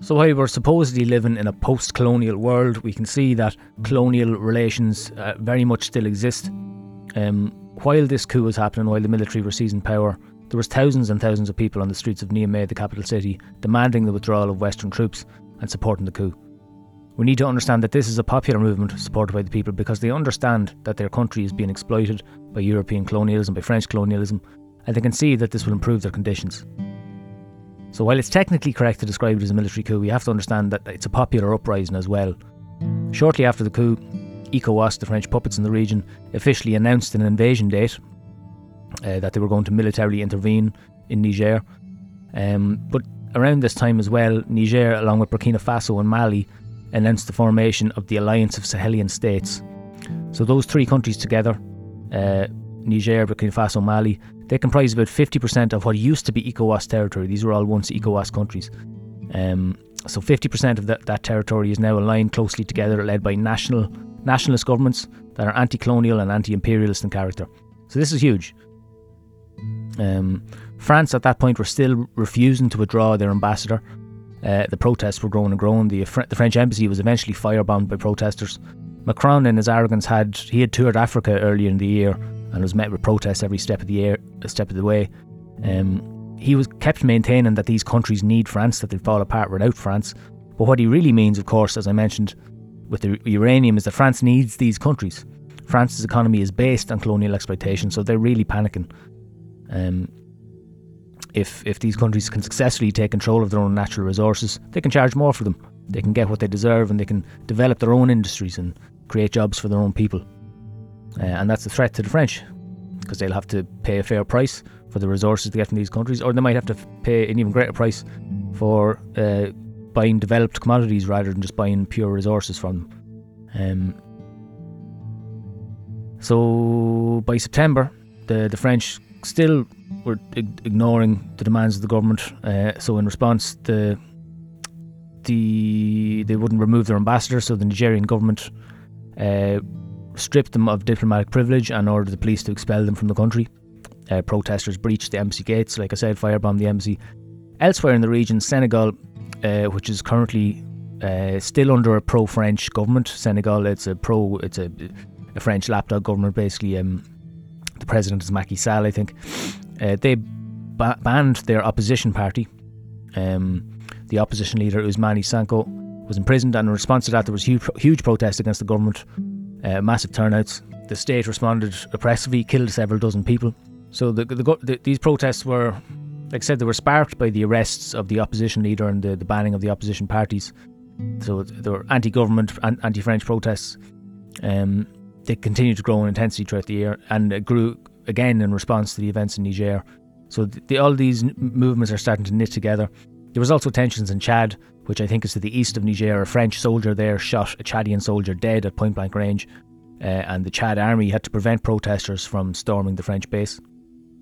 So while we're supposedly living in a post-colonial world, we can see that colonial relations uh, very much still exist. Um, while this coup was happening, while the military were seizing power, there was thousands and thousands of people on the streets of Niamey, the capital city, demanding the withdrawal of Western troops and supporting the coup. We need to understand that this is a popular movement supported by the people because they understand that their country is being exploited by European colonialism, by French colonialism, and they can see that this will improve their conditions. So while it's technically correct to describe it as a military coup, we have to understand that it's a popular uprising as well. Shortly after the coup, ECOWAS, the French puppets in the region, officially announced an invasion date uh, that they were going to militarily intervene in Niger. Um, but around this time as well, Niger, along with Burkina Faso and Mali, announced the formation of the Alliance of Sahelian States. So those three countries together, uh, Niger, Burkina Faso, Mali, they comprise about 50% of what used to be ECOWAS territory. These were all once ECOWAS countries. Um, so 50% of that, that territory is now aligned closely together, led by national nationalist governments that are anti-colonial and anti-imperialist in character. So this is huge. Um, France at that point were still refusing to withdraw their ambassador. Uh, the protests were growing and growing. The, the French embassy was eventually firebombed by protesters. Macron, in his arrogance, had he had toured Africa earlier in the year and was met with protests every step of the year, step of the way. Um, he was kept maintaining that these countries need France, that they'd fall apart without France. But what he really means, of course, as I mentioned with the uranium, is that France needs these countries. France's economy is based on colonial exploitation, so they're really panicking. Um, if if these countries can successfully take control of their own natural resources, they can charge more for them. They can get what they deserve, and they can develop their own industries and create jobs for their own people. Uh, and that's a threat to the French, because they'll have to pay a fair price for the resources they get from these countries, or they might have to pay an even greater price for uh, buying developed commodities rather than just buying pure resources from them. Um, so by September, the the French still were ignoring the demands of the government. Uh, so in response, the the they wouldn't remove their ambassador. So the Nigerian government uh, stripped them of diplomatic privilege and ordered the police to expel them from the country. Uh, protesters breached the embassy gates, like I said, firebombed the embassy. Elsewhere in the region, Senegal, uh, which is currently uh, still under a pro-French government. Senegal, it's a pro, it's a, a French lapdog government, basically. Um, the president is Macky Sall, I think. Uh, they ba- banned their opposition party. Um, the opposition leader, Ousmane Sonko, was imprisoned, and in response to that, there was huge, huge protests against the government, uh, massive turnouts. The state responded oppressively, killed several dozen people. So the, the, the, these protests were, like I said, they were sparked by the arrests of the opposition leader and the, the banning of the opposition parties. So there were anti-government, anti-French protests. Um, they continued to grow in intensity throughout the year, and grew again in response to the events in Niger. So the, all these movements are starting to knit together. There was also tensions in Chad, which I think is to the east of Niger. A French soldier there shot a Chadian soldier dead at point blank range, uh, and the Chad army had to prevent protesters from storming the French base.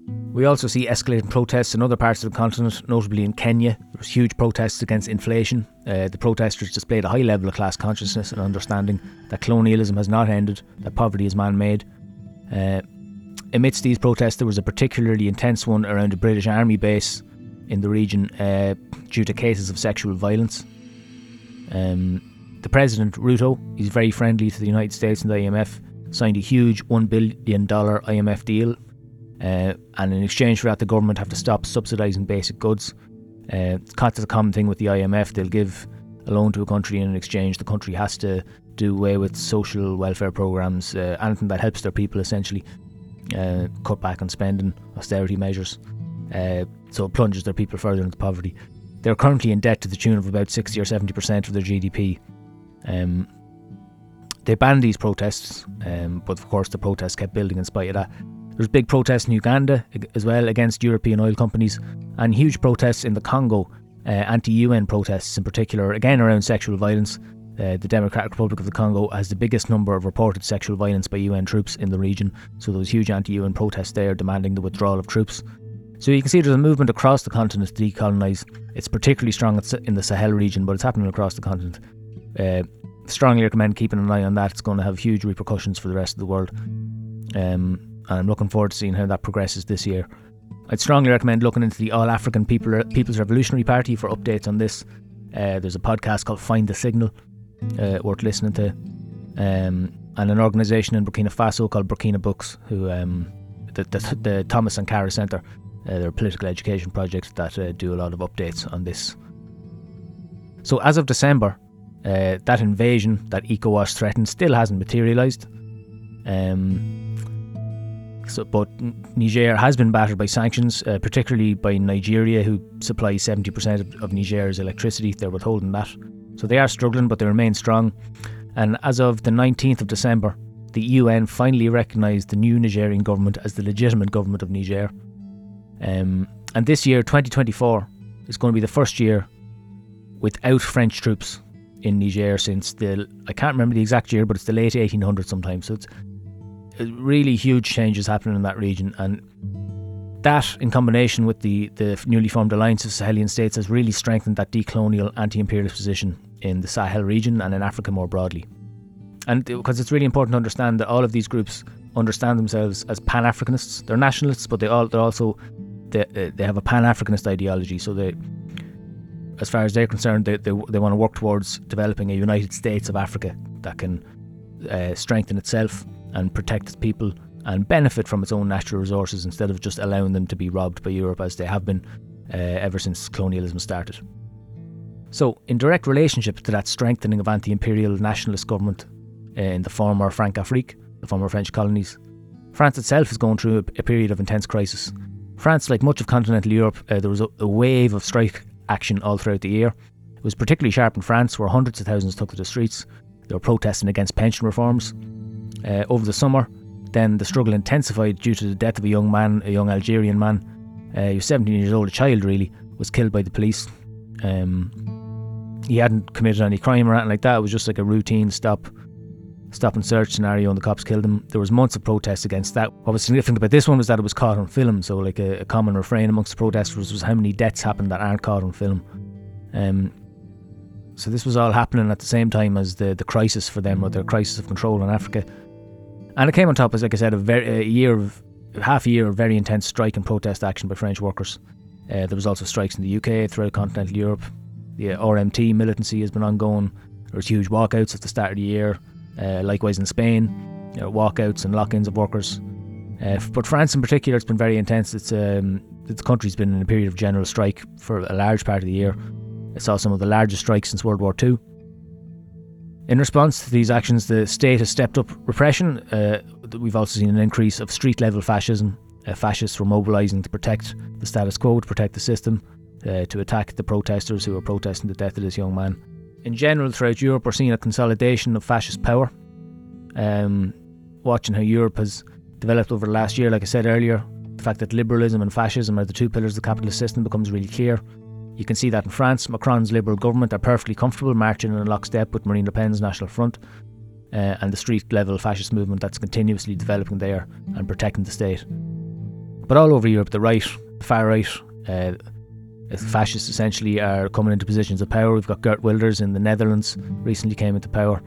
We also see escalating protests in other parts of the continent, notably in Kenya. There was huge protests against inflation. Uh, the protesters displayed a high level of class consciousness and understanding that colonialism has not ended, that poverty is man-made. Uh, amidst these protests, there was a particularly intense one around a British Army base in the region uh, due to cases of sexual violence. Um, the president, Ruto, he's very friendly to the United States and the IMF, signed a huge $1 billion IMF deal. Uh, and in exchange for that, the government have to stop subsidising basic goods. Uh, it's a common thing with the IMF. They'll give a loan to a country, and in exchange, the country has to do away with social welfare programs, uh, anything that helps their people essentially, uh, cut back on spending, austerity measures. Uh, so it plunges their people further into poverty. They're currently in debt to the tune of about 60 or 70% of their GDP. Um, they banned these protests, um, but of course the protests kept building in spite of that. There's big protests in Uganda as well against European oil companies, and huge protests in the Congo, uh, anti-UN protests in particular, again around sexual violence. Uh, the Democratic Republic of the Congo has the biggest number of reported sexual violence by UN troops in the region, so there was huge anti-UN protests there demanding the withdrawal of troops. So you can see there's a movement across the continent to decolonise. It's particularly strong in the Sahel region, but it's happening across the continent. Uh, strongly recommend keeping an eye on that. It's going to have huge repercussions for the rest of the world. Um, and I'm looking forward to seeing how that progresses this year. I'd strongly recommend looking into the All African People, People's Revolutionary Party for updates on this. Uh, there's a podcast called Find the Signal, uh, worth listening to, um, and an organisation in Burkina Faso called Burkina Books, who um, the, the, the Thomas Sankara Centre uh, they're political education project that uh, do a lot of updates on this. So, as of December, uh, that invasion that ECOWAS threatened still hasn't materialised. Um, so, but Niger has been battered by sanctions, uh, particularly by Nigeria, who supplies 70% of, of Niger's electricity. They're withholding that. So they are struggling, but they remain strong. And as of the 19th of December, the UN finally recognised the new Nigerian government as the legitimate government of Niger. Um, and this year, 2024, is going to be the first year without French troops in Niger since the I can't remember the exact year, but it's the late 1800s sometimes. So it's really huge changes happening in that region, and that, in combination with the, the newly formed alliance of Sahelian states, has really strengthened that decolonial anti imperialist position in the Sahel region and in Africa more broadly. And because it's really important to understand that all of these groups understand themselves as Pan Africanists. They're nationalists, but they all they're also they, uh, they have a Pan Africanist ideology. So they, as far as they're concerned, they, they, they want to work towards developing a United States of Africa that can uh, strengthen itself and protect its people and benefit from its own natural resources instead of just allowing them to be robbed by Europe as they have been uh, ever since colonialism started. So, in direct relationship to that strengthening of anti imperial nationalist government uh, in the former Francafrique, the former French colonies, France itself is going through a, a period of intense crisis. France, like much of continental Europe, uh, there was a, a wave of strike action all throughout the year. It was particularly sharp in France, where hundreds of thousands took to the streets. They were protesting against pension reforms. Uh, over the summer, then the struggle intensified due to the death of a young man, a young Algerian man. Uh, he was 17 years old, a child really, was killed by the police. Um, he hadn't committed any crime or anything like that. It was just like a routine stop, stop and search scenario, and the cops killed him. There was months of protests against that. What was significant about this one was that it was caught on film. So, like a, a common refrain amongst the protesters was how many deaths happened that aren't caught on film. Um, so this was all happening at the same time as the the crisis for them, or the crisis of control in Africa. And it came on top, as like I said, a, very, a year of half a year of very intense strike and protest action by French workers. Uh, there was also strikes in the UK, throughout continental Europe. The RMT militancy has been ongoing. There was huge walkouts at the start of the year. Uh, likewise in Spain, you know, walkouts and lock-ins of workers. Uh, but France in particular, it's been very intense. It's um, the country's been in a period of general strike for a large part of the year. It saw some of the largest strikes since World War II. In response to these actions, the state has stepped up repression. Uh, we've also seen an increase of street level fascism. Uh, fascists were mobilising to protect the status quo, to protect the system, uh, to attack the protesters who were protesting the death of this young man. In general, throughout Europe, we're seeing a consolidation of fascist power. Um, watching how Europe has developed over the last year, like I said earlier, the fact that liberalism and fascism are the two pillars of the capitalist system becomes really clear. You can see that in France. Macron's Liberal government are perfectly comfortable marching in lockstep with Marine Le Pen's National Front uh, and the street level fascist movement that's continuously developing there and protecting the state. But all over Europe, the right, the far right, uh, fascists essentially are coming into positions of power. We've got Geert Wilders in the Netherlands recently came into power.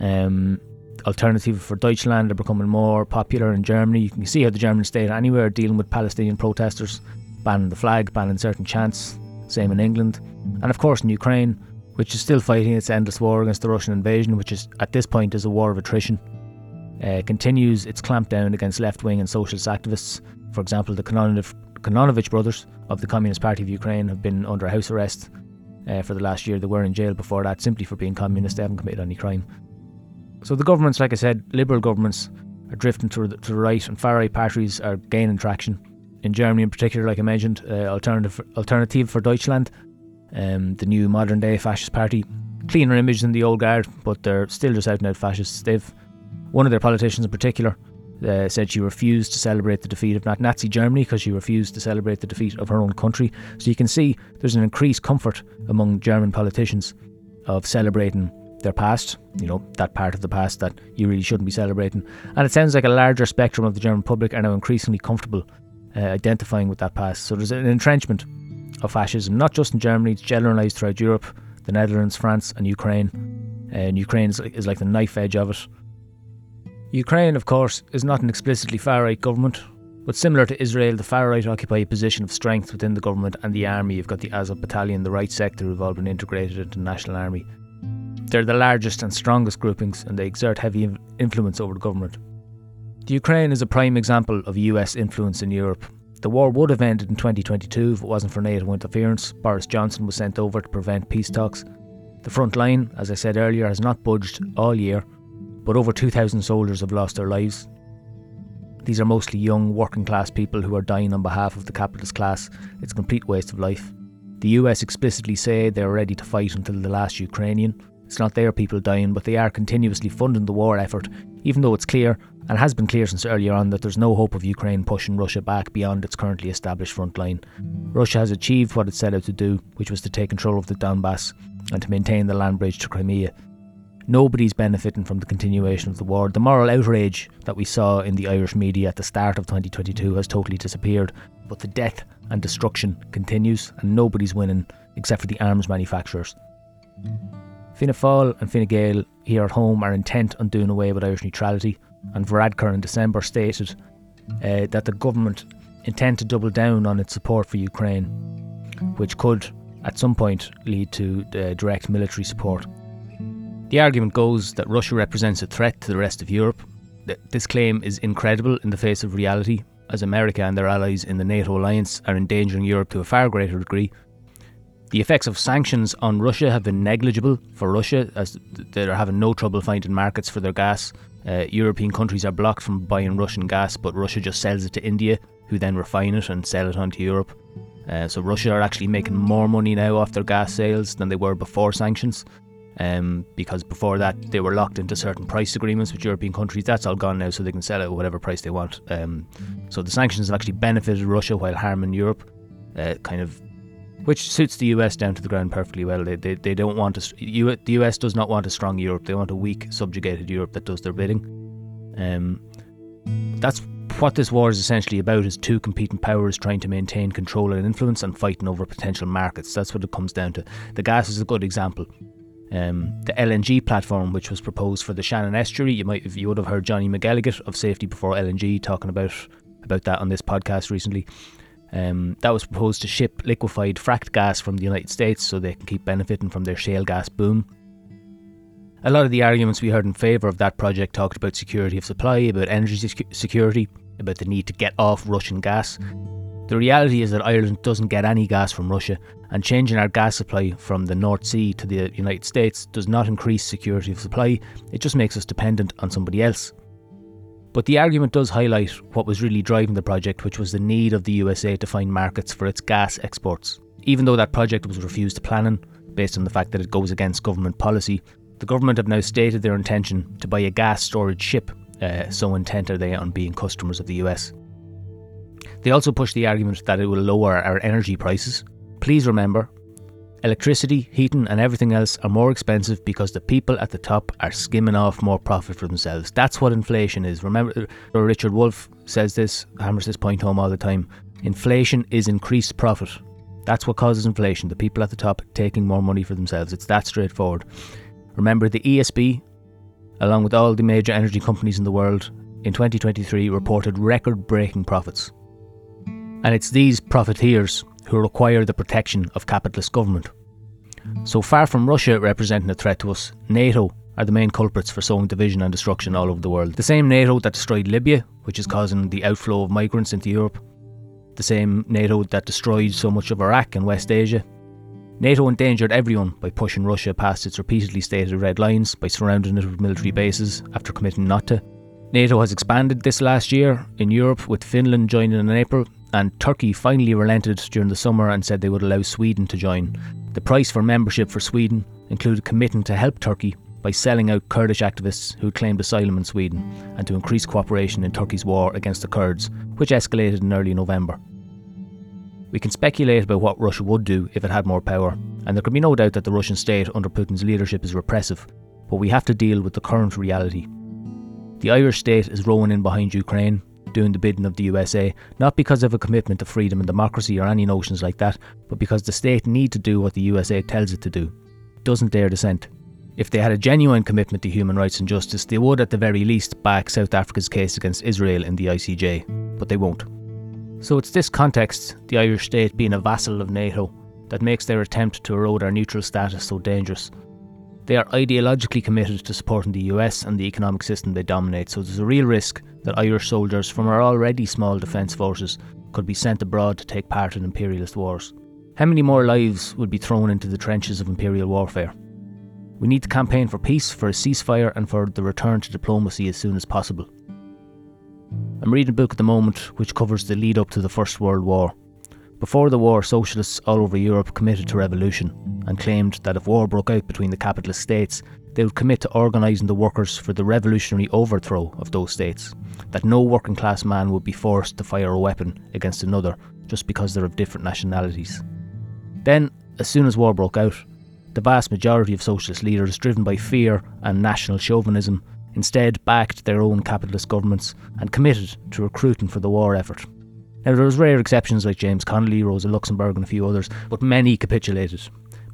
Um, Alternative for Deutschland are becoming more popular in Germany. You can see how the German state anywhere dealing with Palestinian protesters, banning the flag, banning certain chants, same in England. And of course in Ukraine, which is still fighting its endless war against the Russian invasion, which is at this point is a war of attrition. Uh, continues its clampdown against left wing and socialist activists. For example, the Kononovich brothers of the Communist Party of Ukraine have been under house arrest uh, for the last year. They were in jail before that simply for being communist. They haven't committed any crime. So the governments, like I said, liberal governments are drifting to the, to the right, and far right parties are gaining traction in Germany in particular, like I mentioned, uh, Alternative Alternative for Deutschland, um, the new modern day fascist party. Cleaner image than the old guard, but they're still just out and out fascists. They've one of their politicians in particular uh, said she refused to celebrate the defeat of Nazi Germany because she refused to celebrate the defeat of her own country. So you can see there's an increased comfort among German politicians of celebrating their past, you know, that part of the past that you really shouldn't be celebrating. And it sounds like a larger spectrum of the German public are now increasingly comfortable uh, identifying with that past. So there's an entrenchment of fascism, not just in Germany, it's generalised throughout Europe, the Netherlands, France, and Ukraine. And Ukraine is, is like the knife edge of it. Ukraine, of course, is not an explicitly far right government, but similar to Israel, the far right occupy a position of strength within the government and the army. You've got the Azov battalion, the right sector, who've all been integrated into the national army. They're the largest and strongest groupings, and they exert heavy influence over the government. The Ukraine is a prime example of US influence in Europe. The war would have ended in 2022 if it wasn't for NATO interference. Boris Johnson was sent over to prevent peace talks. The front line, as I said earlier, has not budged all year, but over 2,000 soldiers have lost their lives. These are mostly young, working class people who are dying on behalf of the capitalist class. It's a complete waste of life. The US explicitly say they're ready to fight until the last Ukrainian. It's not their people dying, but they are continuously funding the war effort, even though it's clear and has been clear since earlier on that there's no hope of Ukraine pushing Russia back beyond its currently established front line. Russia has achieved what it set out to do, which was to take control of the Donbass and to maintain the land bridge to Crimea. Nobody's benefiting from the continuation of the war. The moral outrage that we saw in the Irish media at the start of 2022 has totally disappeared, but the death and destruction continues, and nobody's winning except for the arms manufacturers. Fianna Fáil and Fine Gael here at home are intent on doing away with Irish neutrality, and Varadkar in December stated uh, that the government intend to double down on its support for Ukraine, which could, at some point, lead to uh, direct military support. The argument goes that Russia represents a threat to the rest of Europe. This claim is incredible in the face of reality, as America and their allies in the NATO alliance are endangering Europe to a far greater degree the effects of sanctions on Russia have been negligible for Russia, as they're having no trouble finding markets for their gas. Uh, European countries are blocked from buying Russian gas, but Russia just sells it to India, who then refine it and sell it on to Europe. Uh, so Russia are actually making more money now off their gas sales than they were before sanctions. Um, because before that they were locked into certain price agreements with European countries. That's all gone now, so they can sell it at whatever price they want. Um, so the sanctions have actually benefited Russia while harming Europe. Uh, kind of which suits the US down to the ground perfectly well. They, they, they don't want a, U, the US does not want a strong Europe. They want a weak, subjugated Europe that does their bidding. Um, that's what this war is essentially about: is two competing powers trying to maintain control and influence and fighting over potential markets. That's what it comes down to. The gas is a good example. Um, the LNG platform, which was proposed for the Shannon estuary, you might you would have heard Johnny McElligott of Safety Before LNG talking about about that on this podcast recently. Um, that was proposed to ship liquefied fracked gas from the United States so they can keep benefiting from their shale gas boom. A lot of the arguments we heard in favour of that project talked about security of supply, about energy security, about the need to get off Russian gas. The reality is that Ireland doesn't get any gas from Russia, and changing our gas supply from the North Sea to the United States does not increase security of supply, it just makes us dependent on somebody else. But the argument does highlight what was really driving the project, which was the need of the USA to find markets for its gas exports. Even though that project was refused to planning, based on the fact that it goes against government policy, the government have now stated their intention to buy a gas storage ship, uh, so intent are they on being customers of the US. They also push the argument that it will lower our energy prices. Please remember, Electricity, heating, and everything else are more expensive because the people at the top are skimming off more profit for themselves. That's what inflation is. Remember, uh, Richard Wolff says this, hammers this point home all the time. Inflation is increased profit. That's what causes inflation. The people at the top taking more money for themselves. It's that straightforward. Remember, the ESB, along with all the major energy companies in the world, in 2023 reported record breaking profits. And it's these profiteers who require the protection of capitalist government. So far from Russia representing a threat to us, NATO are the main culprits for sowing division and destruction all over the world. The same NATO that destroyed Libya, which is causing the outflow of migrants into Europe. The same NATO that destroyed so much of Iraq and West Asia. NATO endangered everyone by pushing Russia past its repeatedly stated red lines, by surrounding it with military bases after committing not to. NATO has expanded this last year in Europe, with Finland joining in April, and Turkey finally relented during the summer and said they would allow Sweden to join. The price for membership for Sweden included committing to help Turkey by selling out Kurdish activists who claimed asylum in Sweden and to increase cooperation in Turkey's war against the Kurds, which escalated in early November. We can speculate about what Russia would do if it had more power, and there can be no doubt that the Russian state under Putin's leadership is repressive, but we have to deal with the current reality. The Irish state is rowing in behind Ukraine, doing the bidding of the USA, not because of a commitment to freedom and democracy or any notions like that, but because the state need to do what the USA tells it to do. Doesn't dare dissent. If they had a genuine commitment to human rights and justice, they would at the very least back South Africa's case against Israel in the ICJ, but they won't. So it's this context, the Irish state being a vassal of NATO, that makes their attempt to erode our neutral status so dangerous. They are ideologically committed to supporting the US and the economic system they dominate, so there's a real risk that Irish soldiers from our already small defence forces could be sent abroad to take part in imperialist wars. How many more lives would be thrown into the trenches of imperial warfare? We need to campaign for peace, for a ceasefire, and for the return to diplomacy as soon as possible. I'm reading a book at the moment which covers the lead up to the First World War. Before the war, socialists all over Europe committed to revolution and claimed that if war broke out between the capitalist states, they would commit to organising the workers for the revolutionary overthrow of those states, that no working class man would be forced to fire a weapon against another just because they're of different nationalities. Then, as soon as war broke out, the vast majority of socialist leaders, driven by fear and national chauvinism, instead backed their own capitalist governments and committed to recruiting for the war effort. Now, there was rare exceptions like James Connolly, Rosa Luxemburg, and a few others, but many capitulated.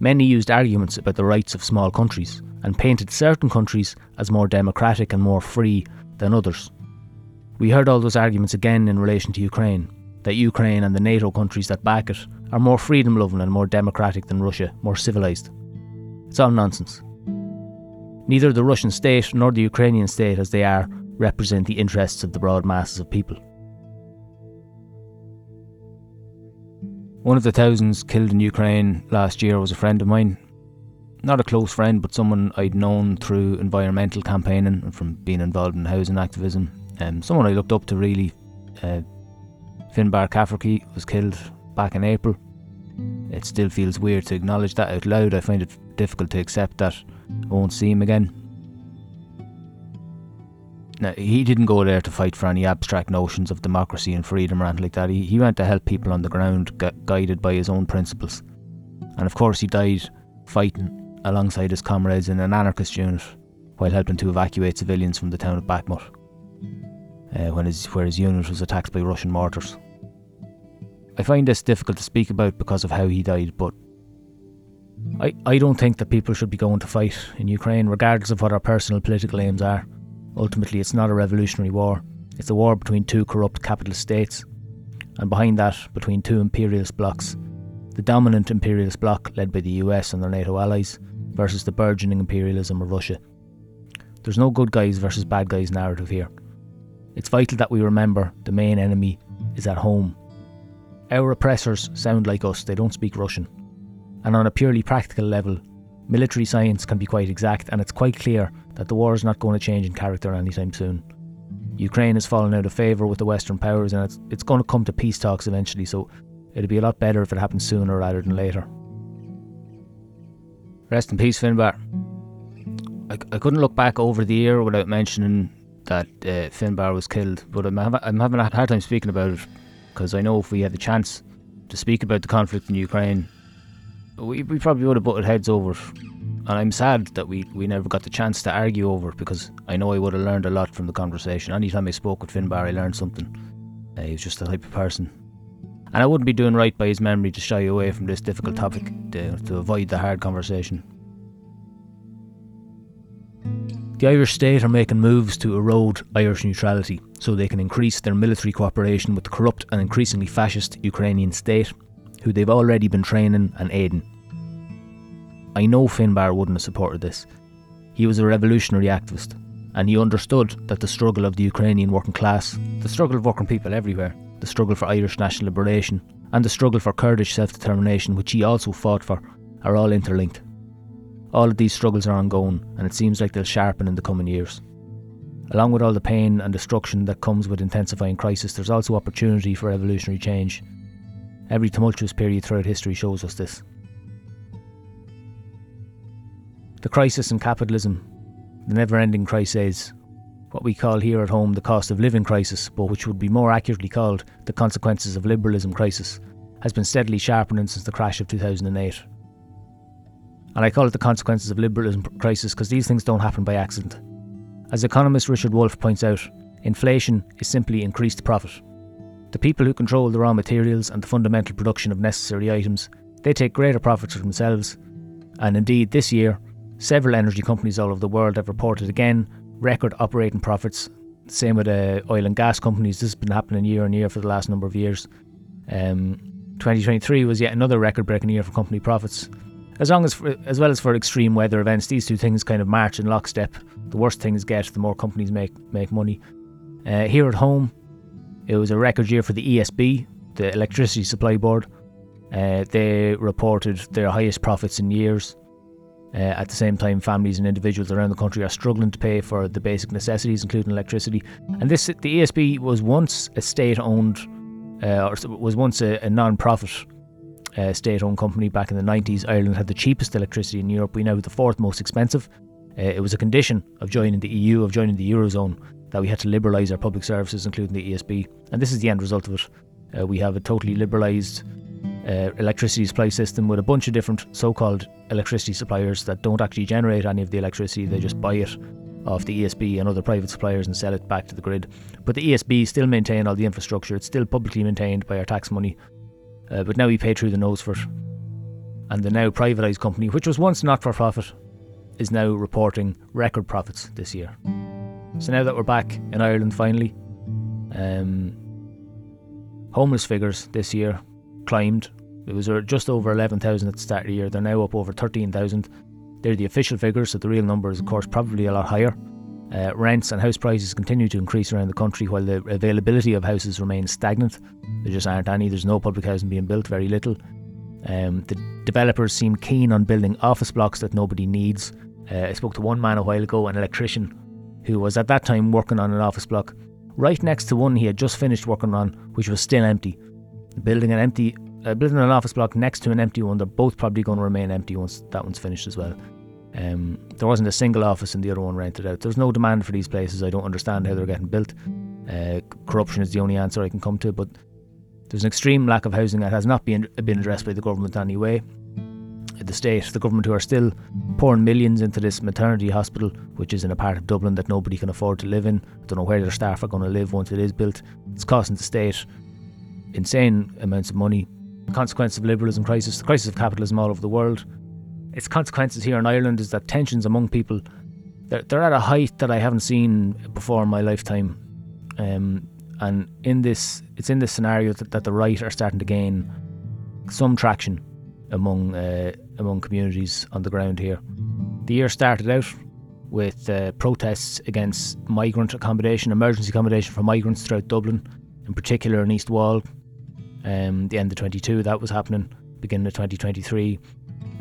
Many used arguments about the rights of small countries and painted certain countries as more democratic and more free than others. We heard all those arguments again in relation to Ukraine that Ukraine and the NATO countries that back it are more freedom loving and more democratic than Russia, more civilised. It's all nonsense. Neither the Russian state nor the Ukrainian state, as they are, represent the interests of the broad masses of people. One of the thousands killed in Ukraine last year was a friend of mine. Not a close friend, but someone I'd known through environmental campaigning and from being involved in housing activism. Um, someone I looked up to really. Uh, Finbar Cafferkey was killed back in April. It still feels weird to acknowledge that out loud. I find it difficult to accept that I won't see him again. Now, he didn't go there to fight for any abstract notions of democracy and freedom or anything like that. He, he went to help people on the ground, gu- guided by his own principles. And of course, he died fighting alongside his comrades in an anarchist unit while helping to evacuate civilians from the town of Bakhmut, uh, when his, where his unit was attacked by Russian mortars. I find this difficult to speak about because of how he died, but I, I don't think that people should be going to fight in Ukraine, regardless of what our personal political aims are. Ultimately, it's not a revolutionary war, it's a war between two corrupt capitalist states, and behind that, between two imperialist blocs the dominant imperialist bloc led by the US and their NATO allies, versus the burgeoning imperialism of Russia. There's no good guys versus bad guys narrative here. It's vital that we remember the main enemy is at home. Our oppressors sound like us, they don't speak Russian. And on a purely practical level, military science can be quite exact, and it's quite clear that the war is not going to change in character anytime soon. Ukraine has fallen out of favour with the Western powers, and it's, it's going to come to peace talks eventually, so it'd be a lot better if it happened sooner rather than later. Rest in peace, Finbar. I, I couldn't look back over the year without mentioning that uh, Finbar was killed, but I'm, I'm having a hard time speaking about it because I know if we had the chance to speak about the conflict in Ukraine, we, we probably would have butted heads over it. And I'm sad that we, we never got the chance to argue over it because I know I would have learned a lot from the conversation. Anytime I spoke with Finbar, I learned something. Uh, he was just the type of person. And I wouldn't be doing right by his memory to shy away from this difficult topic to, to avoid the hard conversation. The Irish state are making moves to erode Irish neutrality so they can increase their military cooperation with the corrupt and increasingly fascist Ukrainian state, who they've already been training and aiding. I know Finbar wouldn't have supported this. He was a revolutionary activist, and he understood that the struggle of the Ukrainian working class, the struggle of working people everywhere, the struggle for Irish national liberation, and the struggle for Kurdish self determination, which he also fought for, are all interlinked. All of these struggles are ongoing, and it seems like they'll sharpen in the coming years. Along with all the pain and destruction that comes with intensifying crisis, there's also opportunity for evolutionary change. Every tumultuous period throughout history shows us this. The crisis in capitalism, the never ending crises, what we call here at home the cost of living crisis, but which would be more accurately called the consequences of liberalism crisis, has been steadily sharpening since the crash of 2008. And I call it the consequences of liberalism crisis because these things don't happen by accident. As economist Richard Wolff points out, inflation is simply increased profit. The people who control the raw materials and the fundamental production of necessary items, they take greater profits for themselves. And indeed, this year, several energy companies all over the world have reported again record operating profits. Same with uh, oil and gas companies. This has been happening year on year for the last number of years. Um, 2023 was yet another record-breaking year for company profits as long as for, as well as for extreme weather events, these two things kind of march in lockstep. The worse things get, the more companies make make money. Uh, here at home, it was a record year for the ESB, the Electricity Supply Board. Uh, they reported their highest profits in years. Uh, at the same time, families and individuals around the country are struggling to pay for the basic necessities, including electricity. And this, the ESB was once a state-owned, uh, or was once a, a non-profit uh, state owned company back in the 90s. Ireland had the cheapest electricity in Europe. We now have the fourth most expensive. Uh, it was a condition of joining the EU, of joining the Eurozone, that we had to liberalise our public services, including the ESB. And this is the end result of it. Uh, we have a totally liberalised uh, electricity supply system with a bunch of different so-called electricity suppliers that don't actually generate any of the electricity; they just buy it off the ESB and other private suppliers and sell it back to the grid. But the ESB still maintain all the infrastructure; it's still publicly maintained by our tax money. Uh, but now we pay through the nose for it. And the now privatised company, which was once not for profit, is now reporting record profits this year. So now that we're back in Ireland finally, um, homeless figures this year climbed. It was just over 11,000 at the start of the year. They're now up over 13,000. They're the official figures, so the real number is, of course, probably a lot higher. Uh, rents and house prices continue to increase around the country while the availability of houses remains stagnant. There just aren't any. There's no public housing being built, very little. Um, the developers seem keen on building office blocks that nobody needs. Uh, I spoke to one man a while ago, an electrician, who was at that time working on an office block right next to one he had just finished working on, which was still empty. Building an empty, uh, building an office block next to an empty one, they're both probably going to remain empty once that one's finished as well. Um, there wasn't a single office in the other one rented out. There's no demand for these places. I don't understand how they're getting built. Uh, corruption is the only answer I can come to, but there's an extreme lack of housing that has not been been addressed by the government anyway. The state, the government, who are still pouring millions into this maternity hospital, which is in a part of Dublin that nobody can afford to live in. I don't know where their staff are going to live once it is built. It's costing the state insane amounts of money. The consequence of liberalism crisis, the crisis of capitalism all over the world, its consequences here in Ireland is that tensions among people they're, they're at a height that I haven't seen before in my lifetime. Um, and in this, it's in this scenario that, that, the right are starting to gain some traction among uh, among communities on the ground here. The year started out with uh, protests against migrant accommodation, emergency accommodation for migrants throughout Dublin, in particular in East Wall. Um, the end of 22, that was happening, beginning of 2023.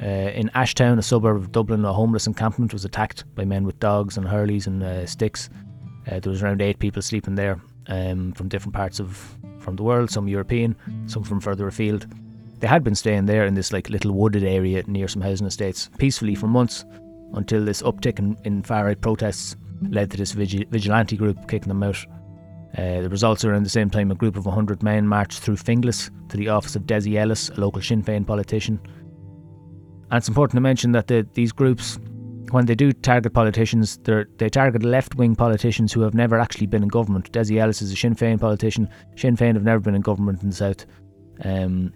Uh, in Ashtown, a suburb of Dublin, a homeless encampment was attacked by men with dogs and hurleys and uh, sticks. Uh, there was around eight people sleeping there um, from different parts of from the world, some European, some from further afield. They had been staying there in this like little wooded area near some housing estates peacefully for months until this uptick in, in far right protests led to this vigil- vigilante group kicking them out. Uh, the results are around the same time a group of 100 men marched through Finglas to the office of Dessie Ellis, a local Sinn Féin politician, and it's important to mention that the, these groups, when they do target politicians, they target left wing politicians who have never actually been in government. Dessie Ellis is a Sinn Féin politician. Sinn Féin have never been in government in the South. Um,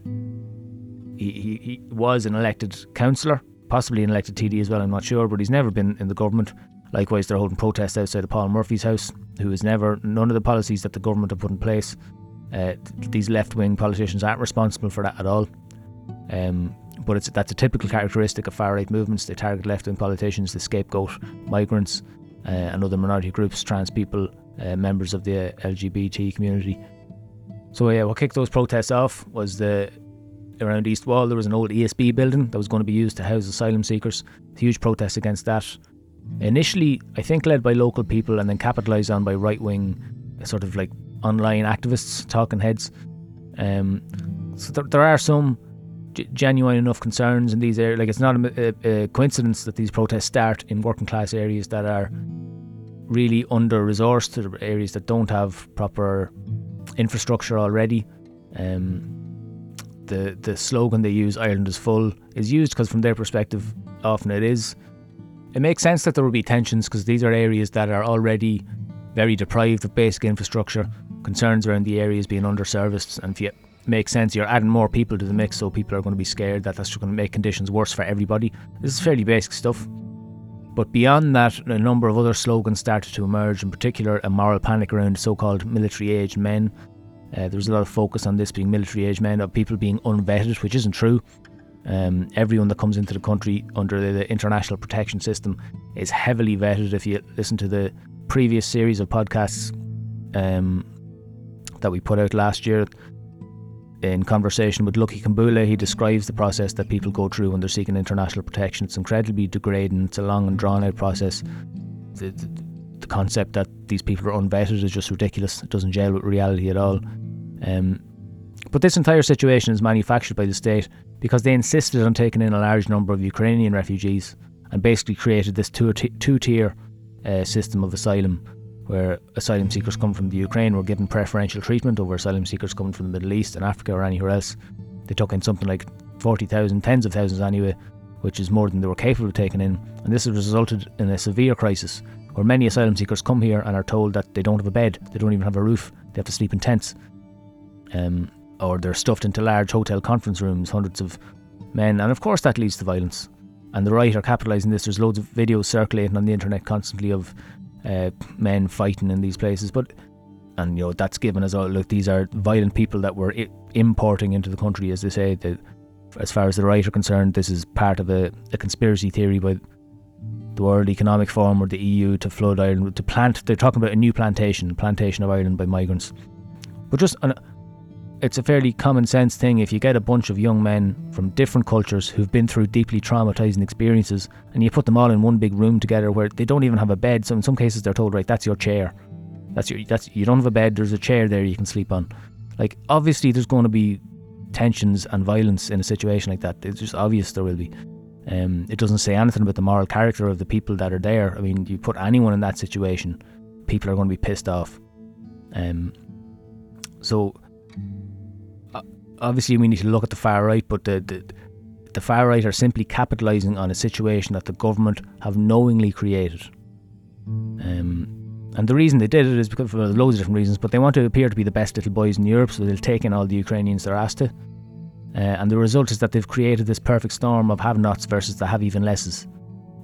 he, he, he was an elected councillor, possibly an elected TD as well, I'm not sure, but he's never been in the government. Likewise, they're holding protests outside of Paul Murphy's house, who is never, none of the policies that the government have put in place. Uh, these left wing politicians aren't responsible for that at all. Um, but it's that's a typical characteristic of far right movements. They target left wing politicians, they scapegoat migrants uh, and other minority groups, trans people, uh, members of the LGBT community. So yeah, what kicked those protests off was the around East Wall. There was an old ESB building that was going to be used to house asylum seekers. Huge protests against that. Initially, I think led by local people, and then capitalised on by right wing, sort of like online activists, talking heads. Um, so there, there are some genuine enough concerns in these areas. Like it's not a, a, a, coincidence that these protests start in working class areas that are really under resourced, areas that don't have proper infrastructure already. Um, the the slogan they use, "Ireland is full," is used because from their perspective, often it is. It makes sense that there will be tensions because these are areas that are already very deprived of basic infrastructure. Concerns around the areas being underserviced, and if you makes sense. You're adding more people to the mix, so people are going to be scared that that's going to make conditions worse for everybody. This is fairly basic stuff. But beyond that, a number of other slogans started to emerge, in particular, a moral panic around so called military aged men. Uh, there was a lot of focus on this being military aged men, of people being unvetted, which isn't true. Um, everyone that comes into the country under the, the international protection system is heavily vetted. If you listen to the previous series of podcasts um, that we put out last year, in conversation with Lucky Khambule, he describes the process that people go through when they're seeking international protection. It's incredibly degrading. It's a long and drawn out process. The, the, the concept that these people are unvetted is just ridiculous. It doesn't gel with reality at all. Um, but this entire situation is manufactured by the state because they insisted on taking in a large number of Ukrainian refugees and basically created this two tier uh, system of asylum where asylum seekers come from the Ukraine were given preferential treatment over asylum seekers coming from the Middle East and Africa or anywhere else. They took in something like 40,000, tens of thousands anyway, which is more than they were capable of taking in. And this has resulted in a severe crisis where many asylum seekers come here and are told that they don't have a bed, they don't even have a roof, they have to sleep in tents. Um, or they're stuffed into large hotel conference rooms, hundreds of men, and of course that leads to violence. And the right are capitalising this. There's loads of videos circulating on the internet constantly of uh, men fighting in these places, but and you know that's given as all look these are violent people that we're I- importing into the country, as they say. That as far as the right are concerned, this is part of a, a conspiracy theory by the World Economic Forum or the EU to flood Ireland to plant. They're talking about a new plantation, plantation of Ireland by migrants. But just on, it's a fairly common sense thing if you get a bunch of young men from different cultures who've been through deeply traumatizing experiences and you put them all in one big room together where they don't even have a bed. So in some cases they're told, right, that's your chair. That's your that's you don't have a bed, there's a chair there you can sleep on. Like obviously there's going to be tensions and violence in a situation like that. It's just obvious there will be. Um, it doesn't say anything about the moral character of the people that are there. I mean, you put anyone in that situation, people are going to be pissed off. Um, so obviously we need to look at the far right, but the, the the far right are simply capitalising on a situation that the government have knowingly created. Um, and the reason they did it is because for loads of different reasons, but they want to appear to be the best little boys in Europe, so they'll take in all the Ukrainians they're asked to. Uh, and the result is that they've created this perfect storm of have-nots versus the have even lesses,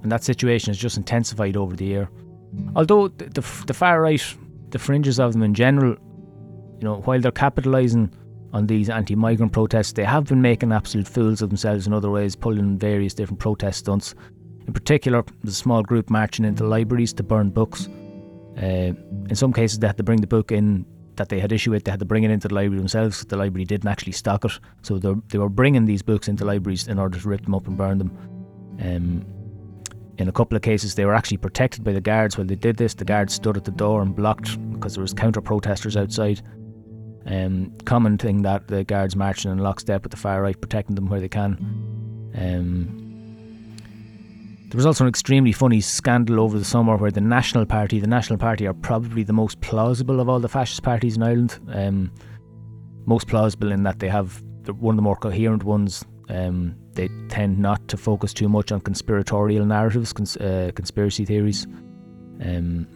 and that situation has just intensified over the year. Although the, the, the far right, the fringes of them in general, you know, while they're capitalising on these anti migrant protests. They have been making absolute fools of themselves in other ways, pulling various different protest stunts. In particular, there's a small group marching into libraries to burn books. Uh, in some cases, they had to bring the book in that they had issued, they had to bring it into the library themselves. The library didn't actually stock it, so they were bringing these books into libraries in order to rip them up and burn them. Um, in a couple of cases, they were actually protected by the guards while they did this. The guards stood at the door and blocked because there was counter protesters outside. Um, common thing that the guards marching in lockstep with the far right, protecting them where they can. Um, there was also an extremely funny scandal over the summer where the National Party, the National Party are probably the most plausible of all the fascist parties in Ireland. Um, most plausible in that they have one of the more coherent ones. Um, they tend not to focus too much on conspiratorial narratives, cons- uh, conspiracy theories, um,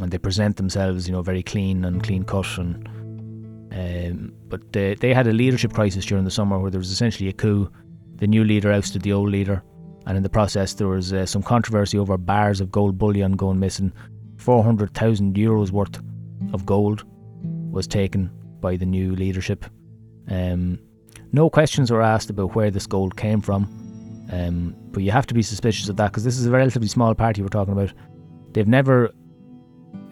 and they present themselves, you know, very clean and clean cut and um, but they, they had a leadership crisis during the summer where there was essentially a coup. The new leader ousted the old leader, and in the process, there was uh, some controversy over bars of gold bullion going missing. 400,000 euros worth of gold was taken by the new leadership. Um, no questions were asked about where this gold came from, um, but you have to be suspicious of that because this is a relatively small party we're talking about. They've never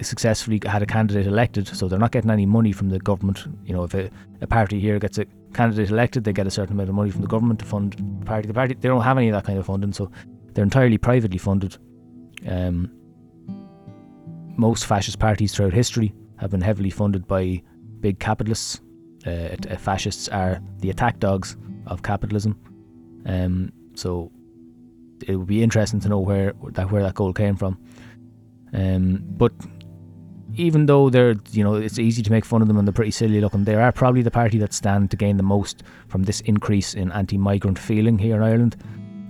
successfully had a candidate elected, so they're not getting any money from the government. You know, if a, a party here gets a candidate elected, they get a certain amount of money from the government to fund the party. The party they don't have any of that kind of funding, so they're entirely privately funded. Um, most fascist parties throughout history have been heavily funded by big capitalists. Uh, fascists are the attack dogs of capitalism. Um, so it would be interesting to know where that where that gold came from. Um, but even though they're, you know, it's easy to make fun of them and they're pretty silly looking, they are probably the party that stand to gain the most from this increase in anti-migrant feeling here in Ireland.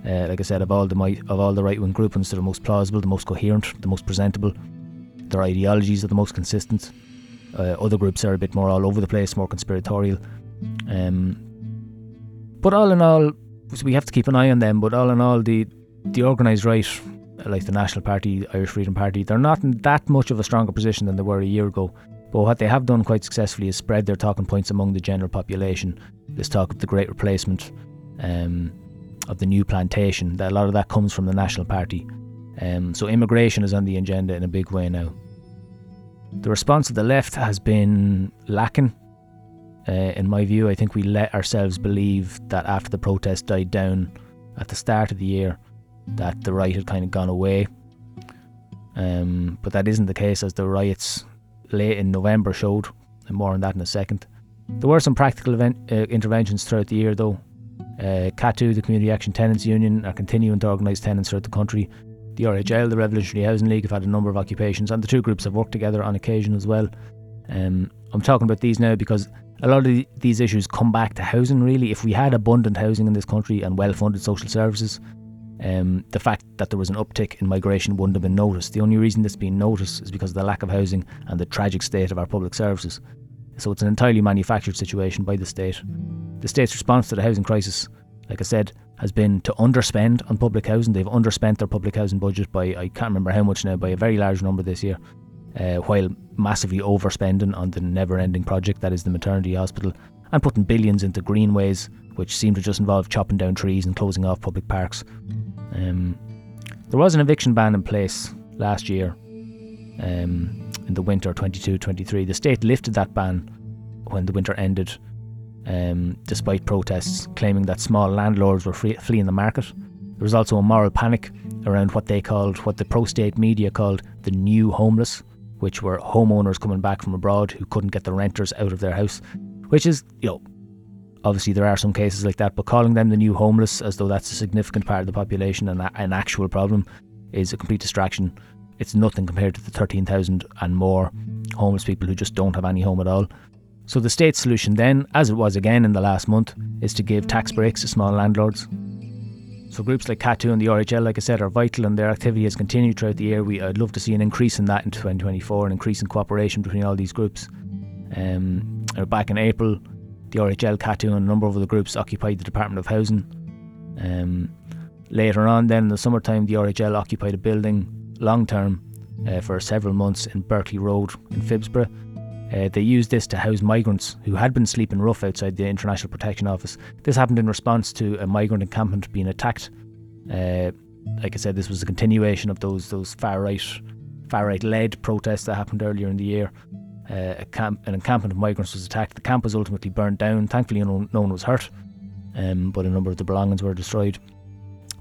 Uh, like I said, of all the of all the right-wing groupings, they're the most plausible, the most coherent, the most presentable. Their ideologies are the most consistent. Uh, other groups are a bit more all over the place, more conspiratorial. Um, but all in all, we have to keep an eye on them. But all in all, the the organised right like the National Party, Irish Freedom Party, they're not in that much of a stronger position than they were a year ago. But what they have done quite successfully is spread their talking points among the general population. This talk of the Great Replacement, um, of the new plantation, that a lot of that comes from the National Party. Um, so immigration is on the agenda in a big way now. The response of the left has been lacking. Uh, in my view, I think we let ourselves believe that after the protest died down at the start of the year, that the right had kind of gone away. Um, but that isn't the case, as the riots late in November showed. And more on that in a second. There were some practical event, uh, interventions throughout the year, though. Uh, the Community Action Tenants Union, are continuing to organise tenants throughout the country. The RHL, the Revolutionary Housing League, have had a number of occupations, and the two groups have worked together on occasion as well. Um, I'm talking about these now because a lot of these issues come back to housing. Really, if we had abundant housing in this country and well-funded social services, um, the fact that there was an uptick in migration wouldn't have been noticed. The only reason this being noticed is because of the lack of housing and the tragic state of our public services. So it's an entirely manufactured situation by the state. The state's response to the housing crisis, like I said, has been to underspend on public housing. They've underspent their public housing budget by I can't remember how much now, by a very large number this year, uh, while massively overspending on the never-ending project that is the maternity hospital and putting billions into greenways, which seem to just involve chopping down trees and closing off public parks. Um, there was an eviction ban in place last year um, in the winter 22 23. The state lifted that ban when the winter ended, um, despite protests claiming that small landlords were free- fleeing the market. There was also a moral panic around what they called, what the pro state media called, the new homeless, which were homeowners coming back from abroad who couldn't get the renters out of their house, which is, you know, obviously there are some cases like that, but calling them the new homeless as though that's a significant part of the population and an actual problem is a complete distraction. It's nothing compared to the 13,000 and more homeless people who just don't have any home at all. So the state's solution then, as it was again in the last month, is to give tax breaks to small landlords. So groups like CATU and the RHL, like I said, are vital and their activity has continued throughout the year. We, I'd love to see an increase in that in 2024, an increase in cooperation between all these groups. Um, back in April, the RHL, CATU, and a number of other groups occupied the Department of Housing. Um, later on, then in the summertime, the RHL occupied a building long term uh, for several months in Berkeley Road in Phibsborough. Uh, they used this to house migrants who had been sleeping rough outside the International Protection Office. This happened in response to a migrant encampment being attacked. Uh, like I said, this was a continuation of those those far right, far right led protests that happened earlier in the year uh, camp, an encampment of migrants was attacked. The camp was ultimately burned down. Thankfully, no, no one was hurt, um, but a number of the belongings were destroyed.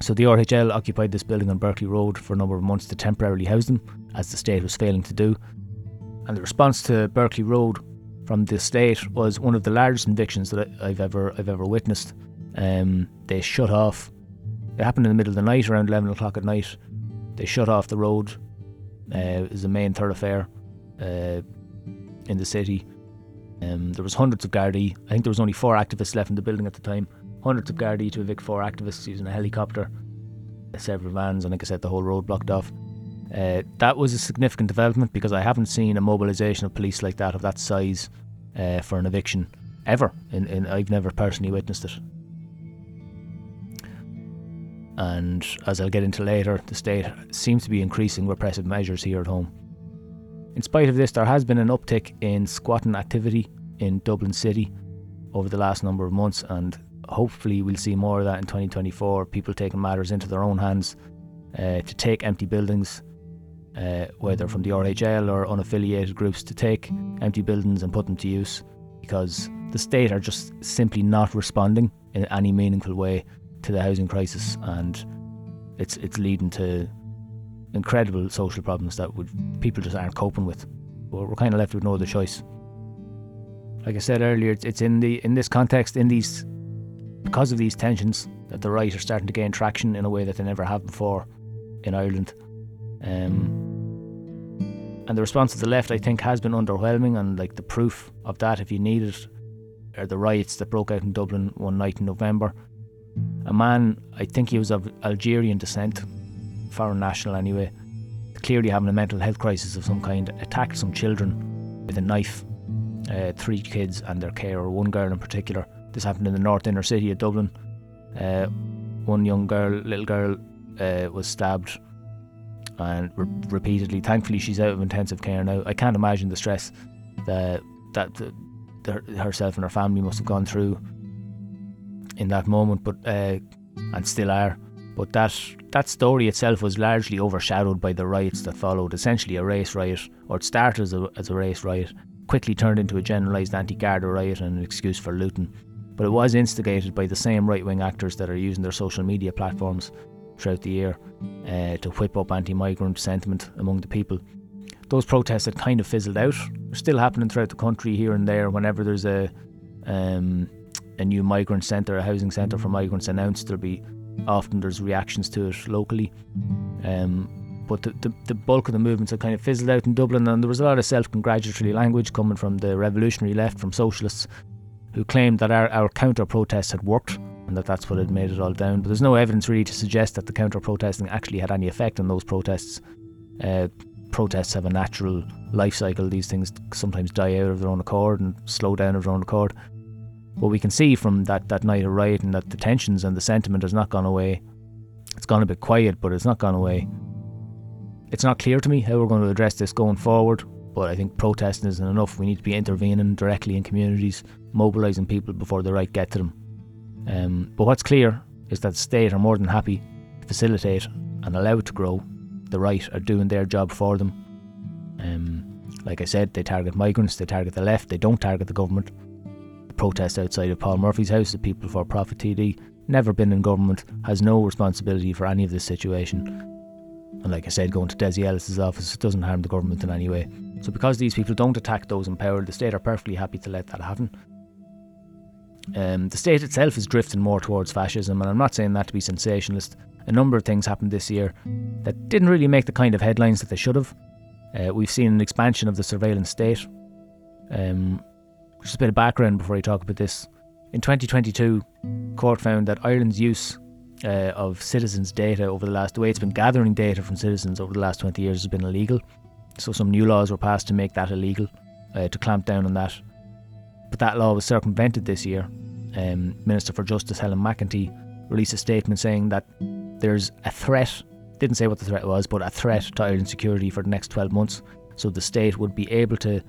So the RHL occupied this building on Berkeley Road for a number of months to temporarily house them, as the state was failing to do. And the response to Berkeley Road from the state was one of the largest evictions that I've ever I've ever witnessed. Um, they shut off. It happened in the middle of the night, around eleven o'clock at night. They shut off the road. Uh, it was the main thoroughfare. Uh, in the city. Um, there was hundreds of Gardaí. I think there was only four activists left in the building at the time. Hundreds of Gardaí to evict four activists using a helicopter, several vans, and like I said, the whole road blocked off. Uh, that was a significant development because I haven't seen a mobilisation of police like that of that size uh, for an eviction ever. In, in, I've never personally witnessed it. And as I'll get into later, the state seems to be increasing repressive measures here at home. In spite of this, there has been an uptick in squatting activity in Dublin City over the last number of months, and hopefully, we'll see more of that in 2024. People taking matters into their own hands uh, to take empty buildings, uh, whether from the RHL or unaffiliated groups, to take empty buildings and put them to use because the state are just simply not responding in any meaningful way to the housing crisis, and it's it's leading to incredible social problems that would people just aren't coping with. We're kind of left with no other choice. Like I said earlier, it's, it's in the in this context, in these because of these tensions, that the right are starting to gain traction in a way that they never have before in Ireland. Um, and the response of the left, I think, has been underwhelming. And like the proof of that, if you need it, are the riots that broke out in Dublin one night in November. A man, I think he was of Algerian descent, foreign national anyway, clearly having a mental health crisis of some kind, attacked some children with a knife. Uh, three kids and their carer, one girl in particular. This happened in the north inner city of Dublin. Uh, one young girl, little girl, uh, was stabbed and re- repeatedly. Thankfully, she's out of intensive care now. I can't imagine the stress that that the, the, herself and her family must have gone through in that moment, but uh, and still are. But that that story itself was largely overshadowed by the riots that followed. Essentially, a race riot, or it started as a, as a race riot, quickly turned into a generalised anti-Garda riot and an excuse for looting. But it was instigated by the same right-wing actors that are using their social media platforms throughout the year uh, to whip up anti-migrant sentiment among the people. Those protests had kind of fizzled out. They're still happening throughout the country here and there. Whenever there's a um, a new migrant centre, a housing centre for migrants announced, there'll be often there's reactions to it locally. Um, but the, the, the, bulk of the movements had kind of fizzled out in Dublin, and there was a lot of self congratulatory language coming from the revolutionary left, from socialists, who claimed that our, our counter protests had worked and that that's what had made it all down. But there's no evidence really to suggest that the counter protesting actually had any effect on those protests. Uh, protests have a natural life cycle, these things sometimes die out of their own accord and slow down of their own accord. But we can see from that, that night of rioting that the tensions and the sentiment has not gone away. It's gone a bit quiet, but it's not gone away. It's not clear to me how we're going to address this going forward, but I think protesting isn't enough. We need to be intervening directly in communities, mobilising people before the right get to them. Um, but what's clear is that the state are more than happy to facilitate and allow it to grow. The right are doing their job for them. Um, like I said, they target migrants, they target the left, they don't target the government. Protest outside of Paul Murphy's house, the People Before Profit TD, never been in government, has no responsibility for any of this situation. And like I said, going to Dessie Ellis's office doesn't harm the government in any way. So because these people don't attack those in power, the state are perfectly happy to let that happen. Um, the state itself is drifting more towards fascism, and I'm not saying that to be sensationalist. A number of things happened this year that didn't really make the kind of headlines that they should have. Uh, we've seen an expansion of the surveillance state. Um, just a bit of background before I talk about this. In 2022, court found that Ireland's use uh, of citizens' data over the last, the way it's been gathering data from citizens over the last 20 years has been illegal. So some new laws were passed to make that illegal, uh, to clamp down on that. But that law was circumvented this year. Um, Minister for Justice Helen McEntee released a statement saying that there's a threat, didn't say what the threat was, but a threat to Ireland's security for the next 12 months. So the state would be able to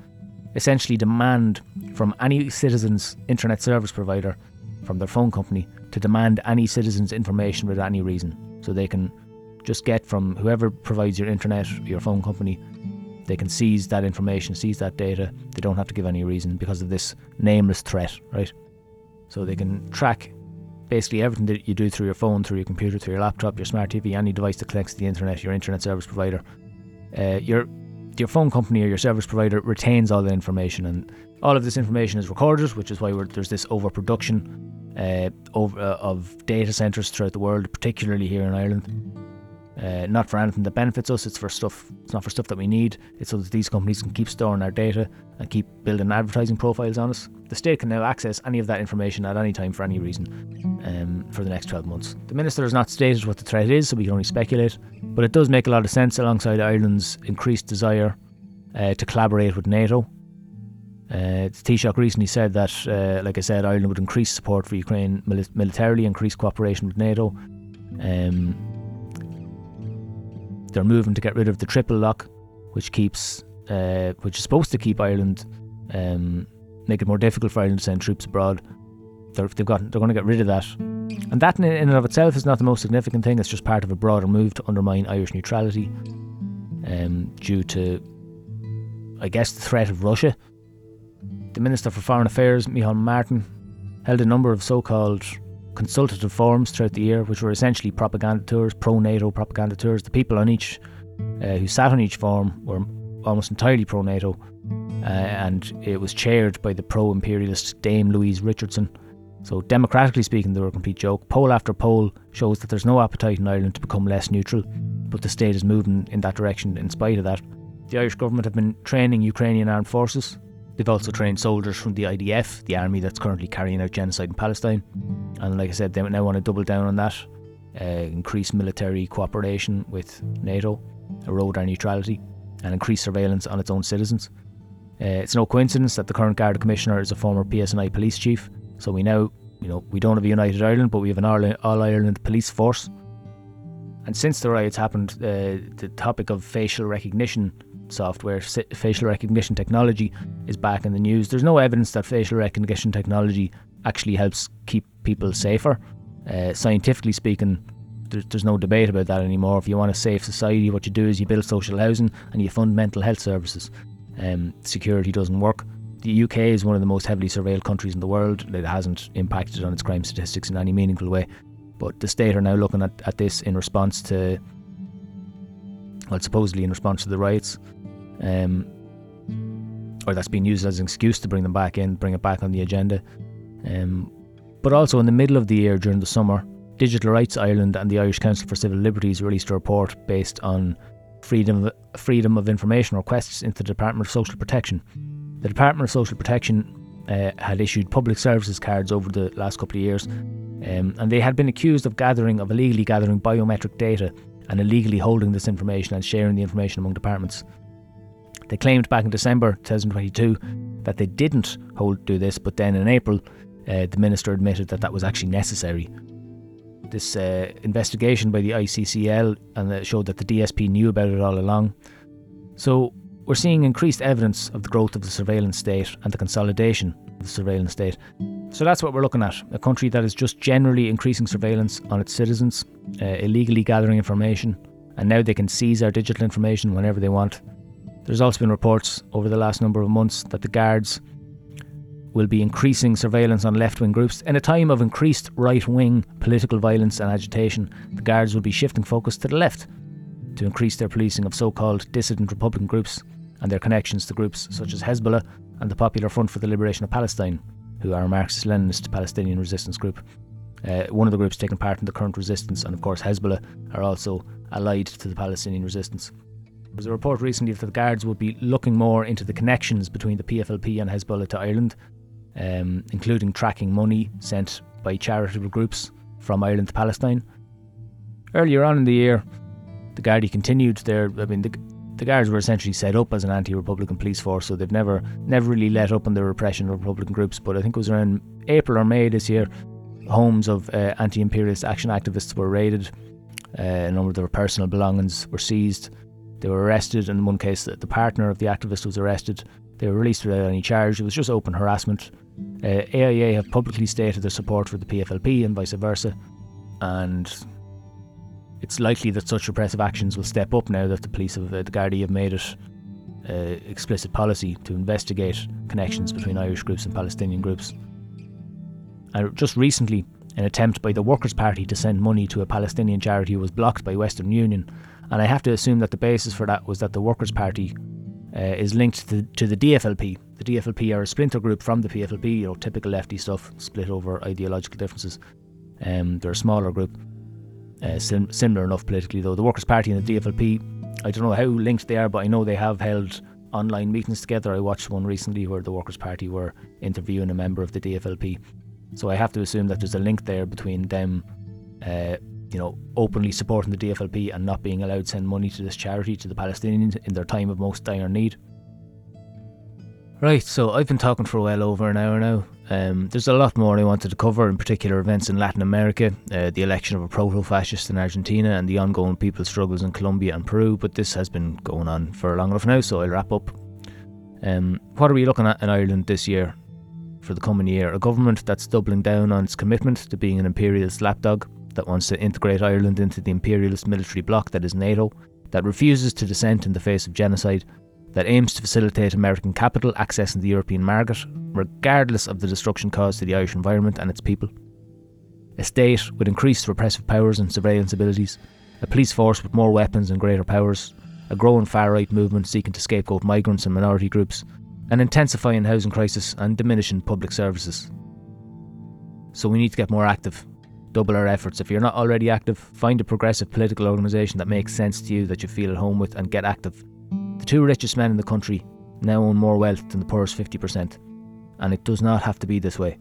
essentially demand from any citizen's internet service provider, from their phone company, to demand any citizen's information without any reason. So they can just get from whoever provides your internet, your phone company, they can seize that information, seize that data. They don't have to give any reason because of this nameless threat, right? So they can track basically everything that you do through your phone, through your computer, through your laptop, your smart TV, any device that connects to the internet, your internet service provider. Uh, your your phone company or your service provider retains all the information, and all of this information is recorded, which is why there's this overproduction uh, over, uh, of data centers throughout the world, particularly here in Ireland. Uh, not for anything that benefits us. It's for stuff. It's not for stuff that we need. It's so that these companies can keep storing our data and keep building advertising profiles on us. The state can now access any of that information at any time for any reason um, for the next 12 months. The minister has not stated what the threat is, so we can only speculate. But it does make a lot of sense alongside Ireland's increased desire uh, to collaborate with NATO. Uh, Taoiseach recently said that, uh, like I said, Ireland would increase support for Ukraine mili- militarily, increase cooperation with NATO. Um, they're moving to get rid of the triple lock, which keeps, uh, which is supposed to keep Ireland, um, make it more difficult for Ireland to send troops abroad. They're, they've got, they're going to get rid of that, and that in, and of itself is not the most significant thing. It's just part of a broader move to undermine Irish neutrality, um, due to, I guess, the threat of Russia. The Minister for Foreign Affairs, Micheál Martin, held a number of so-called consultative forums throughout the year, which were essentially propaganda tours, pro NATO propaganda tours. The people on each uh, who sat on each forum were almost entirely pro NATO, uh, and it was chaired by the pro imperialist Dame Louise Richardson. So, democratically speaking, they were a complete joke. Poll after poll shows that there's no appetite in Ireland to become less neutral, but the state is moving in that direction in spite of that. The Irish government have been training Ukrainian armed forces They've also trained soldiers from the IDF, the army that's currently carrying out genocide in Palestine. And like I said, they now want to double down on that, uh, increase military cooperation with NATO, erode our neutrality, and increase surveillance on its own citizens. Uh, it's no coincidence that the current Garda Commissioner is a former PSNI police chief. So we now, you know, we don't have a united Ireland, but we have an All Ireland police force. And since the riots happened, uh, the topic of facial recognition software, facial recognition technology, is back in the news. There's no evidence that facial recognition technology actually helps keep people safer. Uh, scientifically speaking, there's, there's no debate about that anymore. If you want a safe society, what you do is you build social housing and you fund mental health services. Um, security doesn't work. The UK is one of the most heavily surveilled countries in the world. It hasn't impacted on its crime statistics in any meaningful way. But the state are now looking at, at this in response to, well, supposedly in response to the riots um, or that's been used as an excuse to bring them back in, bring it back on the agenda. Um, but also in the middle of the year during the summer, Digital Rights Ireland and the Irish Council for Civil Liberties released a report based on freedom of, freedom of information requests into the Department of Social Protection. The Department of Social Protection uh, had issued public services cards over the last couple of years, um, and they had been accused of gathering, of illegally gathering biometric data and illegally holding this information and sharing the information among departments. They claimed back in December 2022 that they didn't hold do this, but then in April, uh, the minister admitted that that was actually necessary. This uh, investigation by the ICCL and showed that the DSP knew about it all along. So we're seeing increased evidence of the growth of the surveillance state and the consolidation of the surveillance state. So that's what we're looking at a country that is just generally increasing surveillance on its citizens, uh, illegally gathering information, and now they can seize our digital information whenever they want. There's also been reports over the last number of months that the guards will be increasing surveillance on left wing groups. In a time of increased right wing political violence and agitation, the guards will be shifting focus to the left to increase their policing of so called dissident Republican groups and their connections to groups such as Hezbollah and the Popular Front for the Liberation of Palestine, who are a Marxist Leninist Palestinian resistance group. Uh, one of the groups taking part in the current resistance, and of course, Hezbollah are also allied to the Palestinian resistance. There was a report recently that the Guards would be looking more into the connections between the PFLP and Hezbollah to Ireland, um, including tracking money sent by charitable groups from Ireland to Palestine. Earlier on in the year, the Gardaí continued their. I mean, the, the Guards were essentially set up as an anti-Republican police force, so they've never never really let up on the repression of Republican groups. But I think it was around April or May this year, homes of uh, anti-imperialist action activists were raided. Uh, a number of their personal belongings were seized. They were arrested. In one case, the partner of the activist was arrested. They were released without any charge. It was just open harassment. Uh, AIA have publicly stated their support for the PFLP and vice versa, and it's likely that such repressive actions will step up now that the police of uh, the Gardaí have made it uh, explicit policy to investigate connections between Irish groups and Palestinian groups. And just recently, an attempt by the Workers' Party to send money to a Palestinian charity was blocked by Western Union, and I have to assume that the basis for that was that the Workers' Party uh, is linked to, to the DFLP. The DFLP are a splinter group from the PFLP, you know, typical lefty stuff, split over ideological differences. Um, they're a smaller group, uh, sim- similar enough politically though. The Workers' Party and the DFLP, I don't know how linked they are, but I know they have held online meetings together. I watched one recently where the Workers' Party were interviewing a member of the DFLP. So I have to assume that there's a link there between them, uh, you know, openly supporting the DFLP and not being allowed to send money to this charity to the Palestinians in their time of most dire need. Right, so I've been talking for well over an hour now. Um, there's a lot more I wanted to cover, in particular events in Latin America, uh, the election of a proto fascist in Argentina, and the ongoing people's struggles in Colombia and Peru. But this has been going on for long enough now, so I'll wrap up. Um, what are we looking at in Ireland this year for the coming year? A government that's doubling down on its commitment to being an imperialist lapdog, that wants to integrate Ireland into the imperialist military bloc that is NATO, that refuses to dissent in the face of genocide, that aims to facilitate American capital accessing the European market, regardless of the destruction caused to the Irish environment and its people. A state with increased repressive powers and surveillance abilities, a police force with more weapons and greater powers, a growing far right movement seeking to scapegoat migrants and minority groups, an intensifying housing crisis, and diminishing public services. So we need to get more active, double our efforts. If you're not already active, find a progressive political organisation that makes sense to you, that you feel at home with, and get active The two richest men in the country now own more wealth than the poorest 50%, and it does not have to be this way.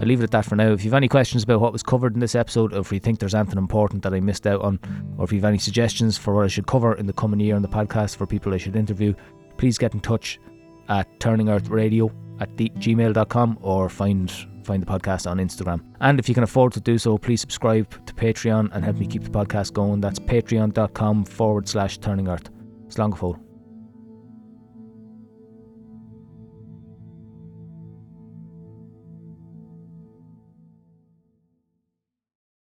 I'll leave it at that for now. If you have any questions about what was covered in this episode, or if you think there's anything important that I missed out on, or if you have any suggestions for what I should cover in the coming year on the podcast for people I should interview, please get in touch at turningearthradio Earth Radio at gmail.com or find find the podcast on Instagram. And if you can afford to do so, please subscribe to Patreon and help me keep the podcast going. That's patreon.com forward slash turning earth. Slán go